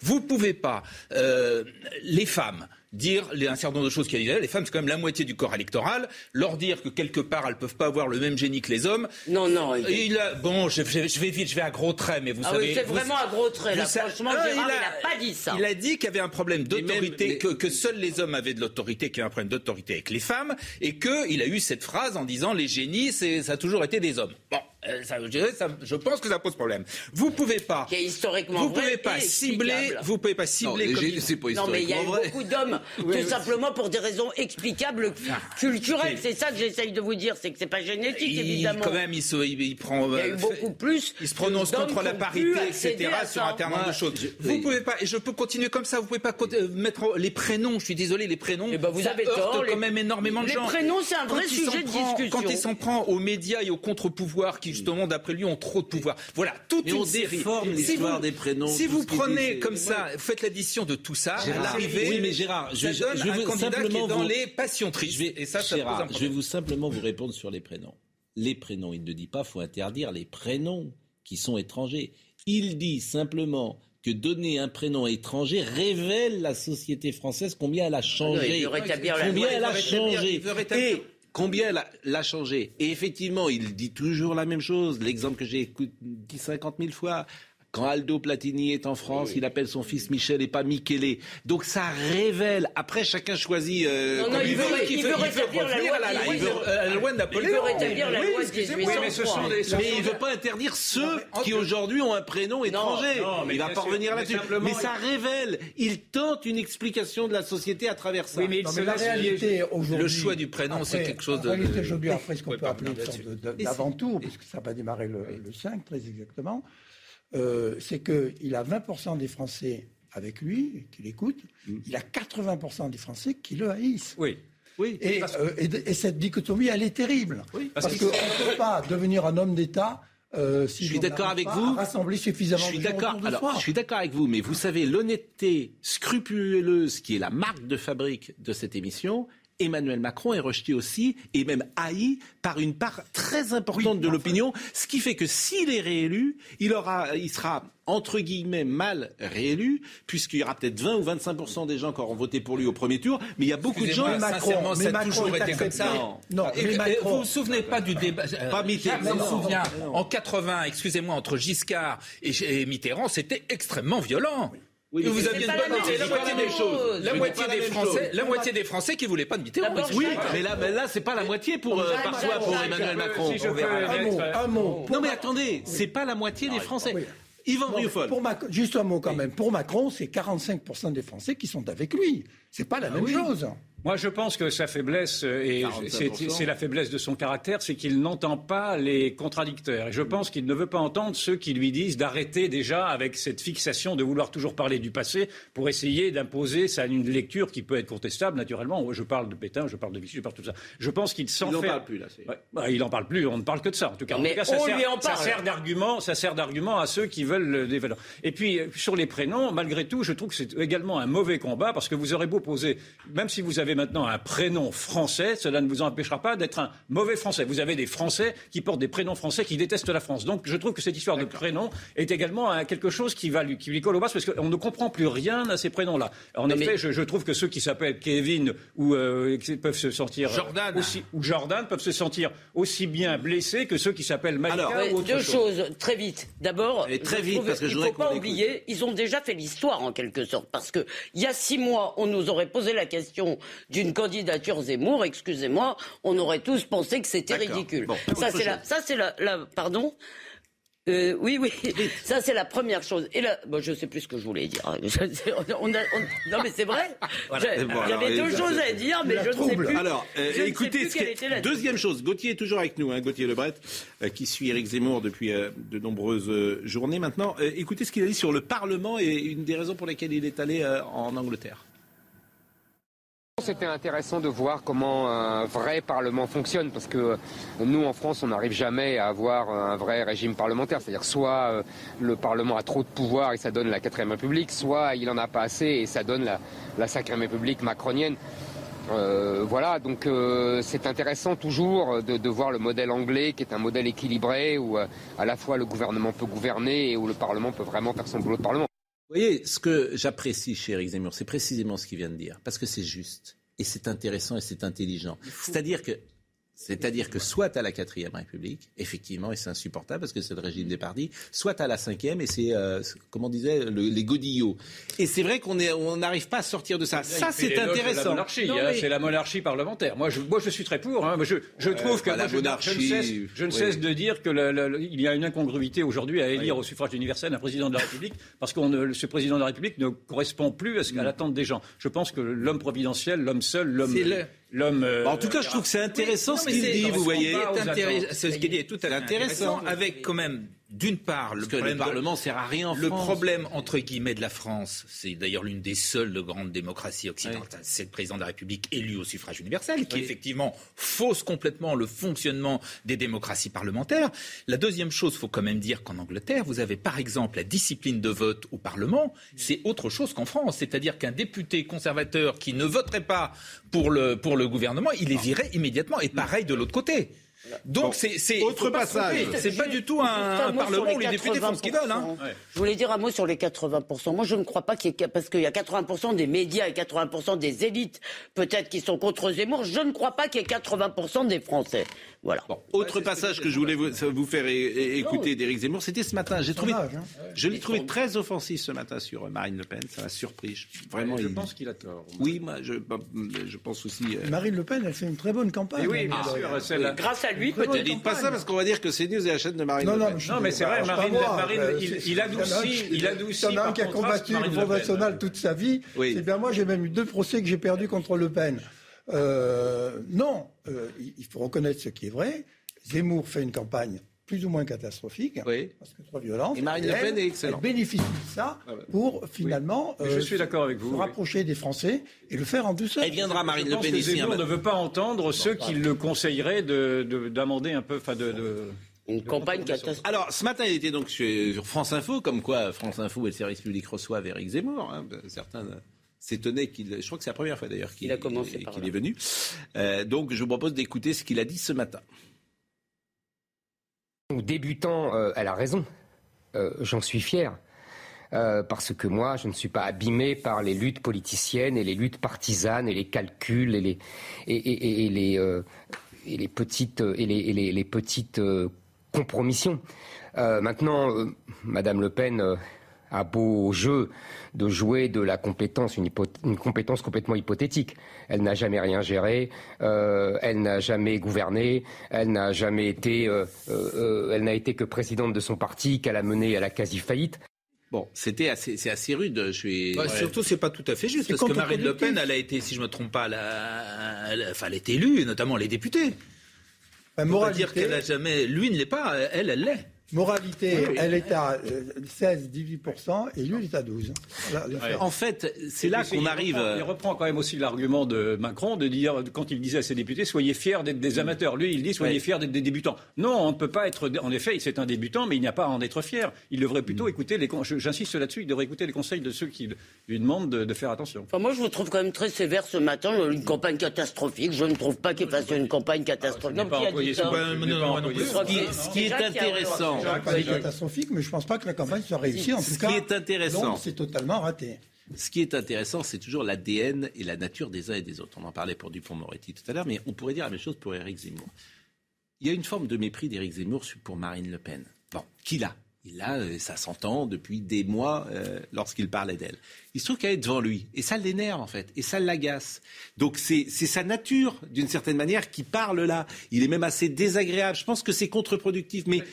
Vous ne pouvez pas, euh, les femmes, dire un certain nombre de choses qu'il y a Les femmes, c'est quand même la moitié du corps électoral. Leur dire que quelque part, elles peuvent pas avoir le même génie que les hommes. Non, non. Il... il a, bon, je, je, je, vais vite, je vais à gros traits, mais vous ah savez. Oui, c'est vraiment à gros traits, là. Franchement, ah, Gérard, il n'a pas dit ça. Il a dit qu'il y avait un problème d'autorité, que, que, seuls les hommes avaient de l'autorité, qu'il y avait un problème d'autorité avec les femmes, et qu'il a eu cette phrase en disant les génies, ça a toujours été des hommes. Bon. Euh, ça, je, ça, je, pense que ça pose problème. Vous pouvez pas. Qui est historiquement vous pouvez pas cibler. Vous pouvez pas cibler. Non, comme pas non mais il y a eu beaucoup d'hommes, oui, tout simplement pour des raisons explicables, ah, culturelles. C'est ça que j'essaye de vous dire, c'est que c'est pas génétique il, évidemment. Quand même, il, se, il, il prend. Il y a eu euh, beaucoup plus. Il se prononce contre la parité, etc. Sur un terme de choses. Vous pouvez pas. Et je peux continuer comme ça. Vous pouvez pas mettre les prénoms. Je suis désolé, les prénoms. Eh ben vous avez tort. quand même énormément de gens. Les prénoms, c'est un vrai sujet de discussion. Quand il s'en prend aux médias et aux contre-pouvoirs qui justement, d'après lui, ont trop de pouvoir. Voilà, toute Mais une on série. l'histoire des prénoms. Si vous prenez comme ça, vous faites l'addition de tout ça, à l'arrivée, oui, mais Gérard, je, ça donne je un veux candidat qui est dans vous... les passions tristes. vais, et ça, ça Gérard, pose un je vais vous simplement vous répondre sur les prénoms. Les prénoms, il ne dit pas faut interdire les prénoms qui sont étrangers. Il dit simplement que donner un prénom étranger révèle la société française combien elle a changé. combien elle a changé. Et combien elle a, changé. Et effectivement, il dit toujours la même chose. L'exemple que j'ai dit 50 000 fois. Quand Aldo Platini est en France, il appelle son fils Michel et pas Michele. Donc ça révèle. Après, chacun choisit. Euh, non, non, il, veut, il, veut, rétablir la loi, la, euh, loi de Napoléon. Il veut rétablir la loi de 1803. mais, ce sont des, mais il ne veut pas interdire ceux qui aujourd'hui ont un prénom étranger. Non, non, il va pas revenir là-dessus. Mais ça révèle. Il tente une explication de la société à travers ça. Oui, mais, la réalité aujourd'hui. Le choix du prénom, c'est quelque chose de. La réalité aujourd'hui, après ce qu'on peut appeler une sorte d'aventure, puisque ça va démarrer le 5 très exactement. Euh, c'est qu'il a 20% des Français avec lui, qui l'écoutent, mm. il a 80% des Français qui le haïssent. Oui. Oui, et, euh, et, et, cette dichotomie, elle est terrible. Oui, parce, parce qu'on ne peut pas devenir un homme d'État euh, si je suis d'accord avec vous. Rassembler suffisamment je suis d'accord. Alors, je suis d'accord avec vous, mais vous savez, l'honnêteté scrupuleuse qui est la marque de fabrique de cette émission, Emmanuel Macron est rejeté aussi et même haï par une part très importante de l'opinion, ce qui fait que s'il est réélu, il, aura, il sera entre guillemets mal réélu, puisqu'il y aura peut-être 20 ou 25% des gens qui auront voté pour lui au premier tour, mais il y a beaucoup de gens. Macron, mais ça a toujours été comme ça. Non, mais Macron, vous vous souvenez pas du débat euh, Pas Mitterrand. Je me souviens, en 80, excusez-moi, entre Giscard et Mitterrand, c'était extrêmement violent. Oui, vous aviez une bonne la moitié des choses. La moitié des Français, la moitié des Français qui voulaient pas de Mitterrand. Oui, mais là, mais là, c'est pas la moitié pour euh, parfois pour Emmanuel Macron. Un mot, un mot. Non, mais attendez, c'est pas la moitié des Français. Yvan Rioufol. Pour juste un mot quand même. Pour Macron, c'est 45% des Français qui sont avec lui. C'est pas la même chose. Moi, je pense que sa faiblesse, euh, et c'est la faiblesse de son caractère, c'est qu'il n'entend pas les contradicteurs. Et je pense qu'il ne veut pas entendre ceux qui lui disent d'arrêter déjà avec cette fixation de vouloir toujours parler du passé pour essayer d'imposer une lecture qui peut être contestable, naturellement. Je parle de Pétain, je parle de Vichy, je parle de tout ça. Je pense qu'il s'en fait. Il n'en parle plus, là. Bah, il n'en parle plus, on ne parle que de ça, en tout cas. Mais en tout cas, ça, sert, ça sert d'argument, ça sert d'argument à ceux qui veulent le développer. Et puis, sur les prénoms, malgré tout, je trouve que c'est également un mauvais combat parce que vous aurez beau poser, même si vous avez maintenant un prénom français, cela ne vous empêchera pas d'être un mauvais français. Vous avez des Français qui portent des prénoms français qui détestent la France. Donc je trouve que cette histoire de prénom est également quelque chose qui, va lui, qui lui colle au bas parce qu'on ne comprend plus rien à ces prénoms-là. En effet, je, trouve que ceux qui s'appellent Kevin ou euh, peuvent se sentir Jordan. Aussi, ou Jordan peuvent se sentir aussi bien blessés que ceux qui s'appellent Malika Alors, ou autre deux chose. choses très vite. D'abord, très vite parce que il ne faut pas oublier, ils ont déjà fait l'histoire en quelque sorte parce que il y a six mois, on nous aurait posé la question d'une candidature Zemmour, excusez-moi, on aurait tous pensé que c'était ridicule. ça, c'est la, ça, c'est la, pardon. Euh, oui, oui, ça c'est la première chose. Et là, bon, je sais plus ce que je voulais dire. non, mais c'est vrai. J'avais deux choses à dire, mais je ne sais plus. Alors, euh, écoutez, deuxième chose. Gauthier est toujours avec nous, hein, Gauthier Lebret, euh, qui suit Eric Zemmour depuis de nombreuses journées maintenant. écoutez ce qu'il a dit sur le Parlement et une des raisons pour lesquelles il est allé en Angleterre. C'était intéressant de voir comment un vrai Parlement fonctionne, parce que nous, en France, on n'arrive jamais à avoir un vrai régime parlementaire. C'est-à-dire soit euh, le Parlement a trop de pouvoir et ça donne la 4ème République, soit il n'en a pas assez et ça donne la, la 5ème République macronienne. Euh, voilà, donc euh, c'est intéressant toujours de, voir le modèle anglais, qui est un modèle équilibré, où à la fois le gouvernement peut gouverner et où le Parlement peut vraiment faire son boulot de Parlement. Vous voyez, ce que j'apprécie chez Eric Zemmour, c'est précisément ce qu'il vient de dire, parce que c'est juste, et c'est intéressant, et c'est intelligent. C'est-à-dire que C'est-à-dire que soit à la quatrième République, effectivement, et c'est insupportable parce que c'est le régime des partis, soit à la cinquième, et c'est, euh, comment disait, les godillots. Et c'est vrai qu'on n'arrive pas à sortir de ça. ça, c'est intéressant. Hein, c'est la monarchie parlementaire. Moi, je, moi, je suis très pour. Hein. Je, je trouve que la monarchie, je, ne cesse, de dire qu'il y a une incongruité aujourd'hui à élire au suffrage universel un président de la République parce que ce président de la République ne correspond plus à, ce, qu'à mm. l'attente des gens. Je pense que l'homme providentiel, l'homme seul, l'homme l'homme. Euh, en tout cas, je trouve que c'est intéressant ce qu'il dit, vous voyez. Ce qu'il dit est tout à fait intéressant, avec quand même d'une part, le, problème le Parlement sert à rien en Le problème, entre guillemets, de la France, c'est d'ailleurs l'une des seules de grandes démocraties occidentales, c'est le président de la République élu au suffrage universel, qui effectivement fausse complètement le fonctionnement des démocraties parlementaires. La deuxième chose, il faut quand même dire qu'en Angleterre, vous avez par exemple la discipline de vote au Parlement, c'est autre chose qu'en France. C'est-à-dire qu'un député conservateur qui ne voterait pas pour le, pour le gouvernement, il est viré immédiatement. Et pareil de l'autre côté. Donc c'est autre passage. C'est pas du tout un, parlement où les députés font ce qu'ils veulent. Hein. Je voulais dire un mot sur les 80% Moi, je ne crois pas qu'il y ait parce qu'il y a 80 des médias et 80 des élites peut-être qui sont contre Zemmour. Je ne crois pas qu'il y ait 80 des Français. Voilà. autre passage que je voulais vous, faire écouter d'Éric Zemmour, c'était ce matin. J'ai trouvé, hein. je l'ai trouvé très offensif ce matin sur euh, Marine Le Pen. Ça m'a surpris. Vraiment, je pense qu'il a tort. Oui, moi, je, je pense aussi. Euh, Marine Le Pen, elle fait une très bonne campagne. oui, bien sûr. Grâce à lui, peut-être. Ne dites pas ça parce qu'on va dire que c'est News et la chaîne de Marine non, Le Pen. Non, mais c'est vrai, Marine, Marine euh, il, adoucit. Il adoucit. Il y en a un qui a combattu le Front National toute sa vie. C'est bien moi, j'ai même eu deux procès que j'ai perdus contre Le Pen. non, il faut reconnaître ce qui est vrai. Zemmour fait une campagne plus ou moins catastrophique, parce que trop violente. Et Marine Le Pen est excellente. Elle bénéficie de ça ah pour finalement je suis d'accord avec vous, se rapprocher des Français et le faire en douceur. Elle viendra Marine Le Pen ici. Zemmour ne veut pas entendre ceux qui le conseilleraient d'amender un peu, enfin de, Une campagne catastrophique. Alors, ce matin, il était donc sur France Info, comme quoi France Info et le service public reçoivent Éric Zemmour. Hein. Certains s'étonnaient qu'il. Je crois que c'est la première fois d'ailleurs qu'il est venu. Euh, donc, je vous propose d'écouter ce qu'il a dit ce matin. Débutant, euh, elle a raison. Euh, j'en suis fier. Euh, parce que moi, je ne suis pas abîmé par les luttes politiciennes et les luttes partisanes et les calculs et les, les petites, et les petites compromissions. maintenant, Madame Le Pen a beau jeu de jouer de la compétence, une, compétence complètement hypothétique. Elle n'a jamais rien géré, euh, elle n'a jamais gouverné, elle n'a jamais été, euh, euh, elle n'a été que présidente de son parti, qu'elle a mené à la quasi-faillite. Bon, c'était assez, c'est assez rude. Je suis. Ouais, Surtout, c'est pas tout à fait juste parce que Marine Le Pen, elle a été, si je me trompe pas, elle, enfin, elle est élue, notamment les députés. On peut dire qu'elle a jamais. Lui ne l'est pas, elle, elle l'est. Moralité, elle est à 16-18% euh, et lui, il est à 12. En fait, c'est là qu'on arrive. Il reprend quand même aussi l'argument de Macron de dire, quand il disait à ses députés, soyez fiers d'être des amateurs. Lui, il dit, soyez fiers d'être des débutants. Non, on ne peut pas être. En effet, c'est un débutant, mais il n'y a pas à en être fier. Il devrait plutôt mm. écouter les. J'insiste là-dessus, il devrait écouter les conseils de ceux qui lui demandent de, faire attention. Enfin, moi, je vous trouve quand même très sévère ce matin. Une campagne catastrophique. Je ne trouve pas qu'il fasse une campagne catastrophique. Non, Ce qui est intéressant pas catastrophique, mais je ne pense pas que la campagne soit réussie. En tout Ce qui est intéressant, c'est totalement raté. Ce qui est intéressant, c'est toujours l'ADN et la nature des uns et des autres. On en parlait pour Dupont-Moretti tout à l'heure, mais on pourrait dire la même chose pour Éric Zemmour. Il y a une forme de mépris d'Éric Zemmour pour Marine Le Pen. Bon, qui l'a A, euh, ça s'entend depuis des mois euh, lorsqu'il parlait d'elle il se trouve qu'elle est devant lui. Et ça l'énerve, en fait. Et ça l'agace. Donc, c'est sa nature, d'une certaine manière, qui parle là. Il est même assez désagréable. Je pense que c'est contre-productif. Mais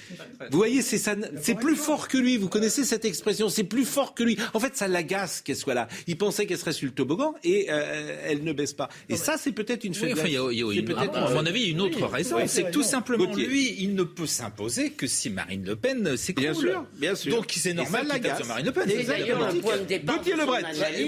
vous voyez, c'est plus fort que lui. Vous connaissez cette expression C'est plus fort que lui. En fait, ça l'agace qu'elle soit là. Il pensait qu'elle serait sur le toboggan et euh, elle ne baisse pas. Et ça, c'est peut-être une faiblesse. à mon avis, il y a une autre raison. c'est que tout simplement, lui, il ne peut s'imposer que si Marine Le Pen s'écroule. Bien sûr, bien sûr. Donc, c'est normal qu'il sur Marine Le Pen.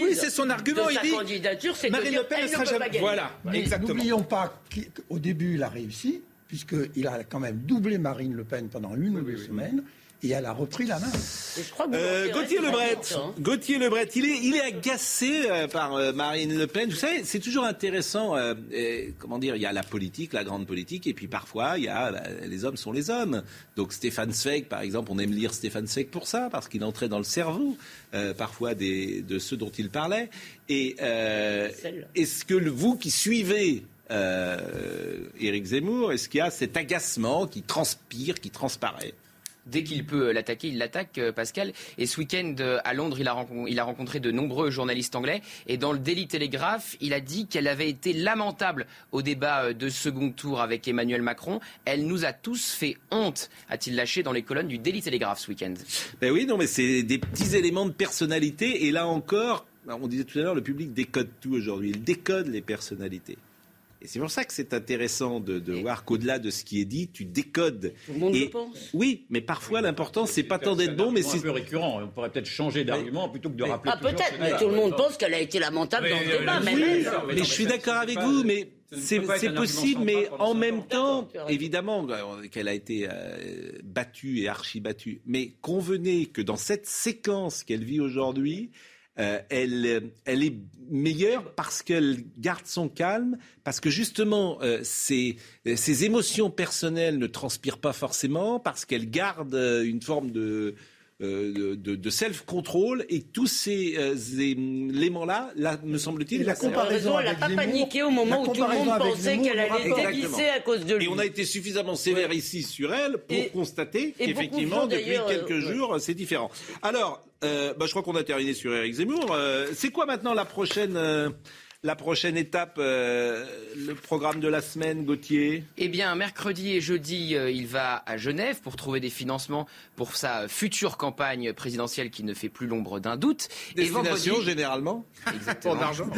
Oui, c'est son argument. il dit Marine Le Pen ne sera jamais. Voilà, exactement. N'oublions pas qu'au début, il a réussi, puisqu'il a quand même doublé Marine Le Pen pendant une ou deux semaines et elle a repris la main. Euh, Gauthier Lebret, hein. Gauthier Lebret, il est, il est agacé euh, par euh, Marine Le Pen. Vous savez, c'est toujours intéressant. comment dire Il y a la politique, la grande politique, et puis parfois il y a bah, les hommes sont les hommes. Donc Stéphane Zweig, par exemple, on aime lire Stéphane Zweig pour ça, parce qu'il entrait dans le cerveau parfois des, de ceux dont il parlait. Et est-ce que vous qui suivez Éric Zemmour Est-ce qu'il y a cet agacement qui transpire, qui transparaît? Dès qu'il peut l'attaquer, il l'attaque, euh, Pascal. Et ce week-end, euh, à Londres, il a, rencontré, de nombreux journalistes anglais. Et dans le Daily Telegraph, il a dit qu'elle avait été lamentable au débat euh, de second tour avec Emmanuel Macron. Elle nous a tous fait honte, a-t-il lâché dans les colonnes du Daily Telegraph ce week-end. Ben oui, non, mais c'est des petits éléments de personnalité. Et là encore, on disait tout à l'heure, le public décode tout aujourd'hui. Il décode les personnalités. Et c'est pour ça que c'est intéressant de, voir qu'au-delà de ce qui est dit, tu décodes. Tout le monde le pense. Oui, mais parfois l'important, c'est pas tant d'être bon, mais c'est un peu récurrent. On pourrait peut-être changer d'argument plutôt que de rappeler. Ah peut-être, mais tout le monde pense qu'elle a été lamentable dans le débat. Oui, mais, je suis d'accord avec vous, mais c'est possible, mais en même temps, évidemment, qu'elle a été euh, battue et archi battue. Mais convenez que dans cette séquence qu'elle vit aujourd'hui, euh, elle, elle est meilleure parce qu'elle garde son calme, parce que justement, euh, ses, émotions personnelles ne transpirent pas forcément, parce qu'elle garde euh, une forme de, euh, de, de self-control et tous ces euh, éléments-là, là, me semble-t-il, la comparaison, elle n'a pas paniqué au moment où tout le monde pensait qu'elle allait dévisser à cause de lui. Et on a été suffisamment sévère ici sur elle pour constater qu'effectivement, depuis quelques euh, jours, c'est différent. Alors, bah, je crois qu'on a terminé sur Eric Zemmour. c'est quoi maintenant la prochaine la prochaine étape, euh, le programme de la semaine, Gauthier? Eh bien, mercredi et jeudi, euh, il va à Genève pour trouver des financements pour sa future campagne présidentielle qui ne fait plus l'ombre d'un doute. Destination, et vendredi, généralement Exactement. d'argent.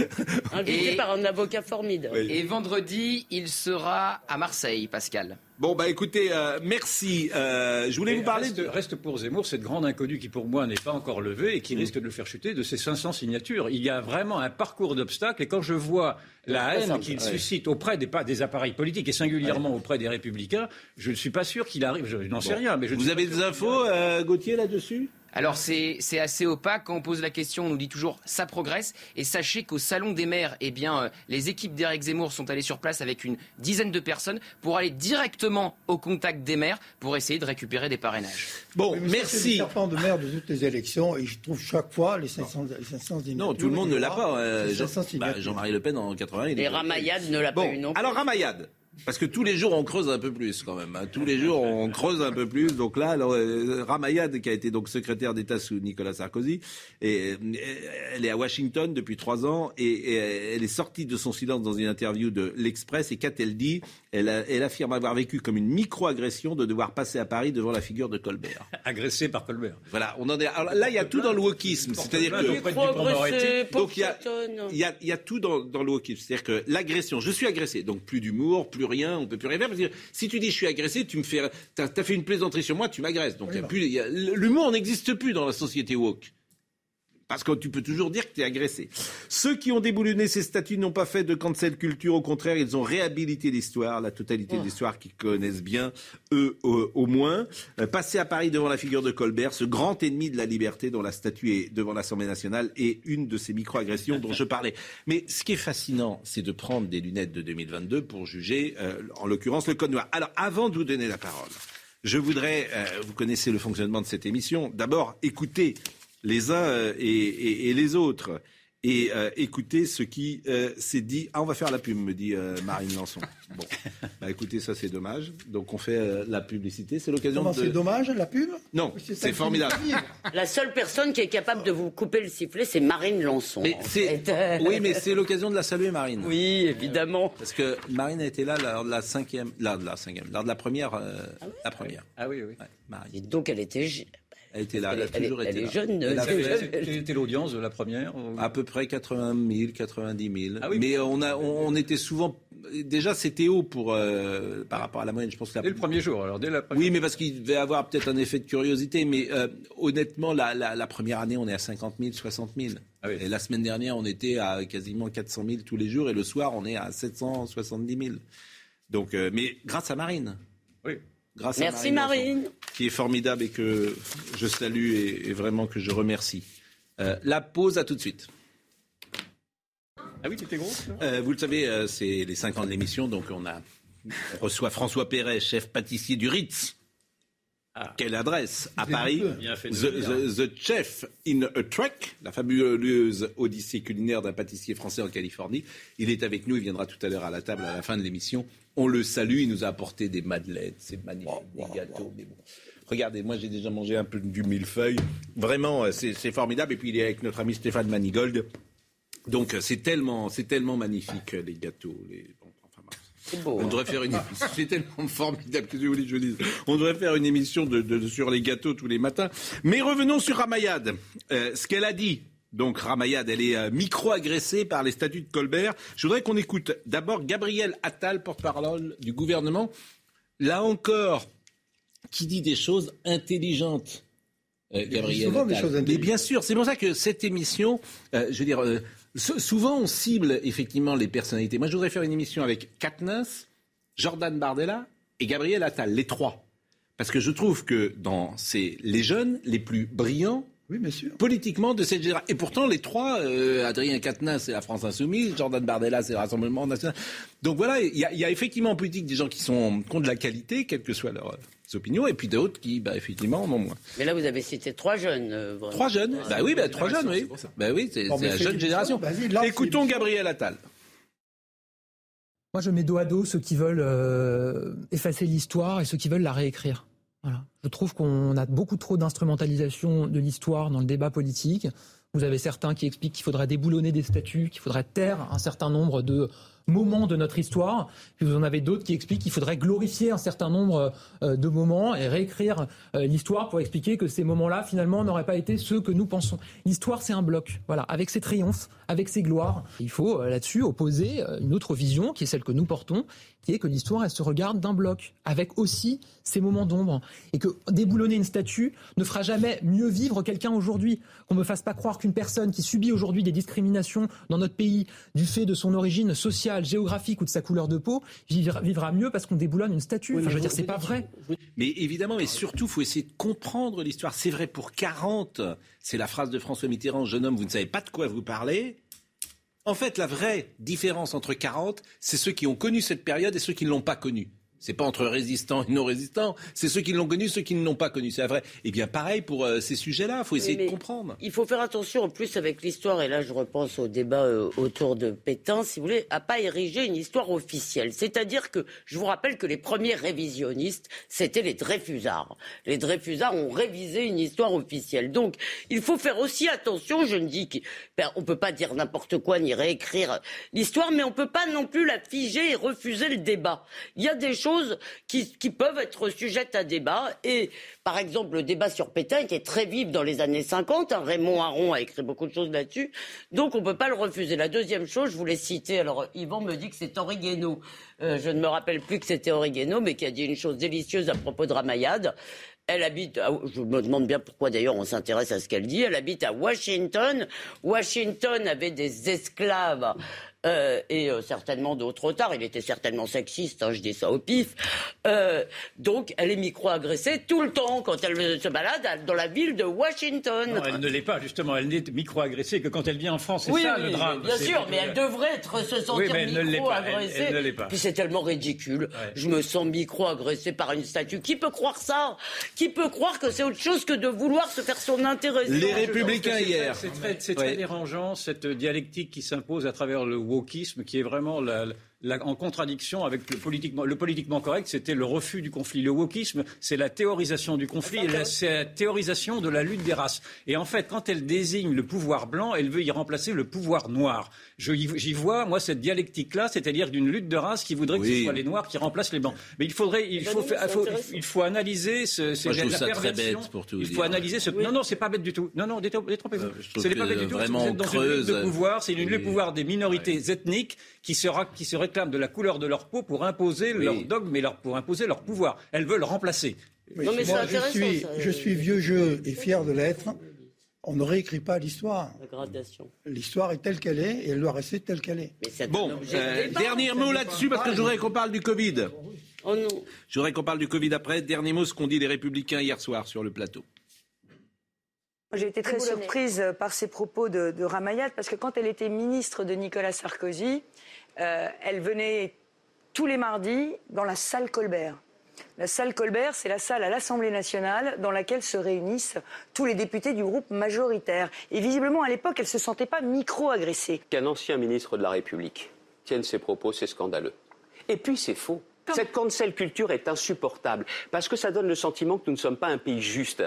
Invité par un avocat formidable. Et vendredi, il sera à Marseille, Pascal. Bon, bah écoutez, euh, merci. Euh, je voulais vous parler. Reste, de... reste pour Zemmour cette grande inconnue qui, pour moi, n'est pas encore levée et qui risque de le faire chuter de ses 500 signatures. Il y a vraiment un parcours d'obstacles et quand je vois la haine qu'il suscite auprès des, des, appareils politiques et singulièrement auprès des Républicains, je ne suis pas sûr qu'il arrive. Je n'en sais rien. Mais je vous avez des infos, euh, Gauthier, là-dessus? Alors c'est assez opaque. Quand on pose la question, on nous dit toujours ça progresse. Et sachez qu'au Salon des maires, eh bien, euh, les équipes d'Éric Zemmour sont allées sur place avec une dizaine de personnes pour aller directement au contact des maires pour essayer de récupérer des parrainages. Bon, merci. C'est le de maire de toutes les élections et je trouve chaque fois les 500, les Non, tout le monde ne l'a pas. Euh, bah, Jean-Marie Le Pen en 80. et Ramayad ne l'a pas eu non plus. Alors Ramayad. Parce que tous les jours, on creuse un peu plus quand même. Hein. Tous les jours, on creuse un peu plus. Donc là, alors, euh, Ramayad, qui a été donc secrétaire d'État sous Nicolas Sarkozy, et, elle est à Washington depuis trois ans et, elle est sortie de son silence dans une interview de l'Express. Et qu'a-t-elle dit? Elle, elle, affirme avoir vécu comme une micro-agression de devoir passer à Paris devant la figure de Colbert. Agressé par Colbert. Voilà, on en est. Alors là, il y a tout dans le wokisme. C'est-à-dire que. Donc il y a, il y a, il y a tout dans, dans le wokisme. C'est-à-dire que l'agression, je suis agressé, donc plus d'humour, plus rien, on peut plus rien faire. Parce que si tu dis je suis agressé, tu me fais, t'as as fait une plaisanterie sur moi, tu m'agresses. Donc l'humour n'existe plus dans la société woke. Parce que tu peux toujours dire que tu es agressé. Ceux qui ont déboulonné ces statuts n'ont pas fait de cancel culture. Au contraire, ils ont réhabilité l'histoire, la totalité de oh. l'histoire qu'ils connaissent bien, eux au, moins. Euh, passer à Paris devant la figure de Colbert, ce grand ennemi de la liberté dont la statue est devant l'Assemblée nationale, est une de ces micro-agressions dont je parlais. Mais ce qui est fascinant, c'est de prendre des lunettes de 2022 pour juger, euh, en l'occurrence, le Code noir. Alors, avant de vous donner la parole, je voudrais, euh, vous connaissez le fonctionnement de cette émission, d'abord écouter les uns euh, et, les autres. Et euh, écoutez ce qui euh, s'est dit. Ah, on va faire la pub, me dit Marine Lançon. Bon, bah écoutez, ça c'est dommage. Donc on fait la publicité. C'est l'occasion de. C'est dommage la pub? Non, c'est formidable. La seule personne qui est capable de vous couper le sifflet, c'est Marine Lançon. Oui, mais c'est l'occasion de la saluer, Marine. Oui, évidemment. Parce que Marine a été là lors de la cinquième, lors de la cinquième, lors de la première, ah la première. Ah oui, oui. Marine. donc elle était elle était là, elle, a toujours été elle est jeune. Quelle était l'audience de la première À peu près 80 000, 90 000. Ah Mais on, a, on, était souvent. Déjà, c'était haut pour, euh, par rapport à la moyenne. Je pense que Dès le premier jour, alors dès la Oui, mais parce qu'il devait avoir peut-être un effet de curiosité. Mais euh, honnêtement, la, la, première année, on est à 50 000, 60 000. Et la semaine dernière, on était à quasiment 400 000 tous les jours. Et le soir, on est à 770 000. Donc, euh, mais grâce à Marine. Oui. Merci Marine, qui est formidable et que je salue et, vraiment que je remercie. Euh, la pause, à tout de suite. Ah oui, tu étais gros euh, Vous le savez, euh, c'est les 5 ans de l'émission, donc on, a, reçoit François Perret, chef pâtissier du Ritz. Ah. Quelle adresse à Paris the, Chef in a Trek, la fabuleuse odyssée culinaire d'un pâtissier français en Californie. Il est avec nous, il viendra tout à l'heure à la table à la fin de l'émission. On le salue, il nous a apporté des madeleines, c'est magnifique, des gâteaux. Regardez, moi j'ai déjà mangé un peu du millefeuille. Vraiment, euh, c'est formidable. Et puis il est avec notre ami Stéphane Manigold. Donc euh, c'est tellement, c'est tellement magnifique les gâteaux. Les... On devrait faire une émission. C'est tellement formidable que je voulais que je dise. On devrait faire une émission de, sur les gâteaux tous les matins. Mais revenons sur Ramayad. Euh, ce qu'elle a dit. Donc Ramayad, elle est euh, micro-agressée par les statuts de Colbert. Je voudrais qu'on écoute d'abord Gabriel Attal, porte-parole du gouvernement. Là encore, qui dit des choses intelligentes. Euh, Gabriel Attal. Mais bien sûr, c'est pour ça que cette émission, je veux dire, Souvent, on cible effectivement les personnalités. Moi, je voudrais faire une émission avec Katniss, Jordan Bardella et Gabriel Attal, les trois. Parce que je trouve que dans ces, les jeunes les plus brillants, politiquement de cette génération. Et pourtant, les trois, euh, Adrien Quatennens, c'est la France Insoumise, Jordan Bardella, c'est le Rassemblement National. Donc voilà, il y, a effectivement en politique des gens qui, sont, qui ont de la qualité, quelle que soit leur opinions, et puis d'autres qui, bah, effectivement, en ont moins. Mais là, vous avez cité trois jeunes. Euh, trois jeunes Bah oui, bah, trois jeunes, oui. Bah oui, c'est la jeune génération. Écoutons Gabriel Attal. Moi, je mets dos à dos ceux qui veulent euh, effacer l'histoire et ceux qui veulent la réécrire. Voilà. Je trouve qu'on a beaucoup trop d'instrumentalisation de l'histoire dans le débat politique. Vous avez certains qui expliquent qu'il faudrait déboulonner des statuts, qu'il faudrait taire un certain nombre de moments de notre histoire. Puis vous en avez d'autres qui expliquent qu'il faudrait glorifier un certain nombre euh, de moments et réécrire euh, l'histoire pour expliquer que ces moments-là, finalement, n'auraient pas été ceux que nous pensons. L'histoire, c'est un bloc. Voilà, avec ses triomphes, avec ses gloires. Il faut euh, là-dessus opposer une autre vision, qui est celle que nous portons, qui est que l'histoire, elle se regarde d'un bloc, avec aussi ses moments d'ombre. Et que déboulonner une statue ne fera jamais mieux vivre quelqu'un aujourd'hui. Qu'on me fasse pas croire qu'une personne qui subit aujourd'hui des discriminations dans notre pays du fait de son origine sociale, géographique ou de sa couleur de peau vivra, mieux parce qu'on déboulonne une statue. enfin, je veux dire, c'est pas vrai. Mais évidemment, mais surtout, il faut essayer de comprendre l'histoire. C'est vrai pour 40. C'est la phrase de François Mitterrand, jeune homme, vous ne savez pas de quoi vous parlez. En fait, la vraie différence entre 40, c'est ceux qui ont connu cette période et ceux qui ne l'ont pas connue. C'est pas entre résistants et non résistants, c'est ceux qui l'ont connu, ceux qui ne l'ont pas connu, c'est vrai. Et eh bien pareil pour euh, ces sujets-là, il faut essayer de comprendre. Il faut faire attention en plus avec l'histoire, et là je repense au débat euh, autour de Pétain, si vous voulez, à pas ériger une histoire officielle. C'est-à-dire que je vous rappelle que les premiers révisionnistes, c'était les Dreyfusards. Les Dreyfusards ont révisé une histoire officielle. Donc il faut faire aussi attention, je ne dis qu'on ben, ne peut pas dire n'importe quoi ni réécrire l'histoire, mais on ne peut pas non plus la figer et refuser le débat. Il y a des choses qui, peuvent être sujettes à débat. Et par exemple, le débat sur Pétain était très vif dans les années 50. Hein. Raymond Aron a écrit beaucoup de choses là-dessus. Donc on ne peut pas le refuser. La deuxième chose, je voulais citer, alors Yvan me dit que c'est Henri. Euh, je ne me rappelle plus que c'était Henri mais qui a dit une chose délicieuse à propos de Ramayad. Elle habite, je me demande bien pourquoi d'ailleurs on s'intéresse à ce qu'elle dit, elle habite à Washington. Washington avait des esclaves euh, et euh, certainement d'autres tard. Il était certainement sexiste, hein, je dis ça au pif. Euh, donc elle est micro-agressée tout le temps quand elle se balade dans la ville de Washington. Non, elle ne l'est pas, justement. Elle n'est micro-agressée que quand elle vient en France. C'est ça le drame. Bien sûr, mais elle devrait être, se sentir micro-agressée. Elle, ne l'est pas. Puis c'est tellement ridicule. Je me sens micro-agressée par une statue. Qui peut croire ça? Qui peut croire que c'est autre chose que de vouloir se faire son intérêt? Les Républicains hier. C'est très, très dérangeant cette dialectique qui s'impose à travers le wokisme qui est vraiment la, en contradiction avec le politiquement, le politiquement correct, c'était le refus du conflit. Le wokisme, c'est la théorisation du conflit et c'est la théorisation de la lutte des races. Et en fait, quand elle désigne le pouvoir blanc, elle veut y remplacer le pouvoir noir. J'y vois, moi, cette dialectique-là, c'est-à-dire d'une lutte de race qui voudrait que ce soit les noirs qui remplacent les blancs. Mais il faudrait, il faut, il faut, analyser ce, moi, je trouve ça très bête pour tout Il faut analyser ce. Non, non, c'est pas bête du tout. Non, non, détrompez-vous. Euh, c'est pas bête du tout. Vraiment dans une lutte de pouvoir, c'est une lutte de pouvoir des minorités ethniques qui sera, qui se réclament de la couleur de leur peau pour imposer leur dogme et leur, pour imposer leur pouvoir. Elles veulent remplacer. non, mais moi, je, suis, je suis vieux jeu et fier de l'être. On ne réécrit pas l'histoire. L'histoire est telle qu'elle est et elle doit rester telle qu'elle est. bon, euh, dernier mot là-dessus parce que je voudrais qu'on parle du Covid. Oh non. Je voudrais qu'on parle du Covid après. Dernier mot, ce qu'ont dit les Républicains hier soir sur le plateau. J'ai été très surprise par ces propos de, de Ramayad parce que quand elle était ministre de Nicolas Sarkozy, euh, elle venait tous les mardis dans la salle Colbert. La salle Colbert, c'est la salle à l'Assemblée nationale dans laquelle se réunissent tous les députés du groupe majoritaire. Et visiblement, à l'époque, elle ne se sentait pas micro-agressée. Qu'un ancien ministre de la République tienne ses propos, c'est scandaleux. Et puis, c'est faux. Cette cancel culture est insupportable parce que ça donne le sentiment que nous ne sommes pas un pays juste.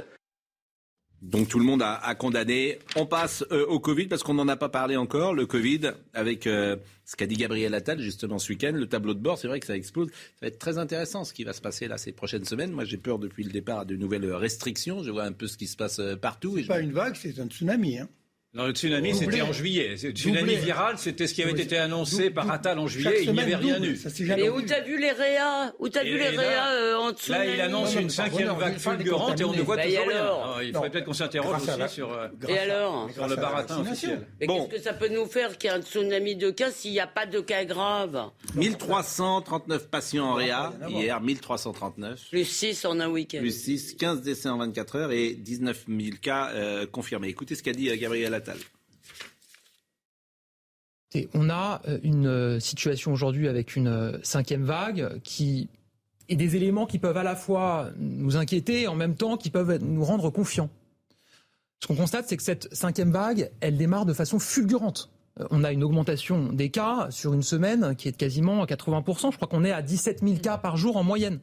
Donc tout le monde a, condamné. On passe euh, au Covid parce qu'on n'en a pas parlé encore. Le Covid avec euh, ce qu'a dit Gabriel Attal justement ce week-end, le tableau de bord, c'est vrai que ça explose. Ça va être très intéressant ce qui va se passer là ces prochaines semaines. Moi j'ai peur depuis le départ de nouvelles restrictions. Je vois un peu ce qui se passe euh, partout. C'est pas une vague, c'est un tsunami. Hein. Non, le tsunami, c'était en juillet. Le tsunami viral, c'était ce qui avait été annoncé par Attal en juillet. Il n'y avait rien eu. Mais où t'as vu les réas Où t'as vu les réas euh, en tsunami Là, il annonce une cinquième vague fulgurante et on ne voit bah, toujours rien. il faudrait peut-être qu'on s'interroge aussi sur, euh, et alors sur le baratin officiel. Mais qu'est-ce que ça peut nous faire qu'il y ait un tsunami de cas s'il n'y a pas de cas graves 1339 patients en réa hier, 1339. Plus 6 en un week-end. Plus 6, 15 décès en 24 heures et 19 000 cas euh, confirmés. Écoutez ce qu'a dit Gabriel On a euh, une euh, situation aujourd'hui avec une euh, cinquième vague qui et des éléments qui peuvent à la fois nous inquiéter et en même temps qui peuvent nous rendre confiants. Ce qu'on constate, c'est que cette cinquième vague, elle démarre de façon fulgurante. On a une augmentation des cas sur une semaine qui est quasiment à 80%. Je crois qu'on est à 17 000 cas par jour en moyenne.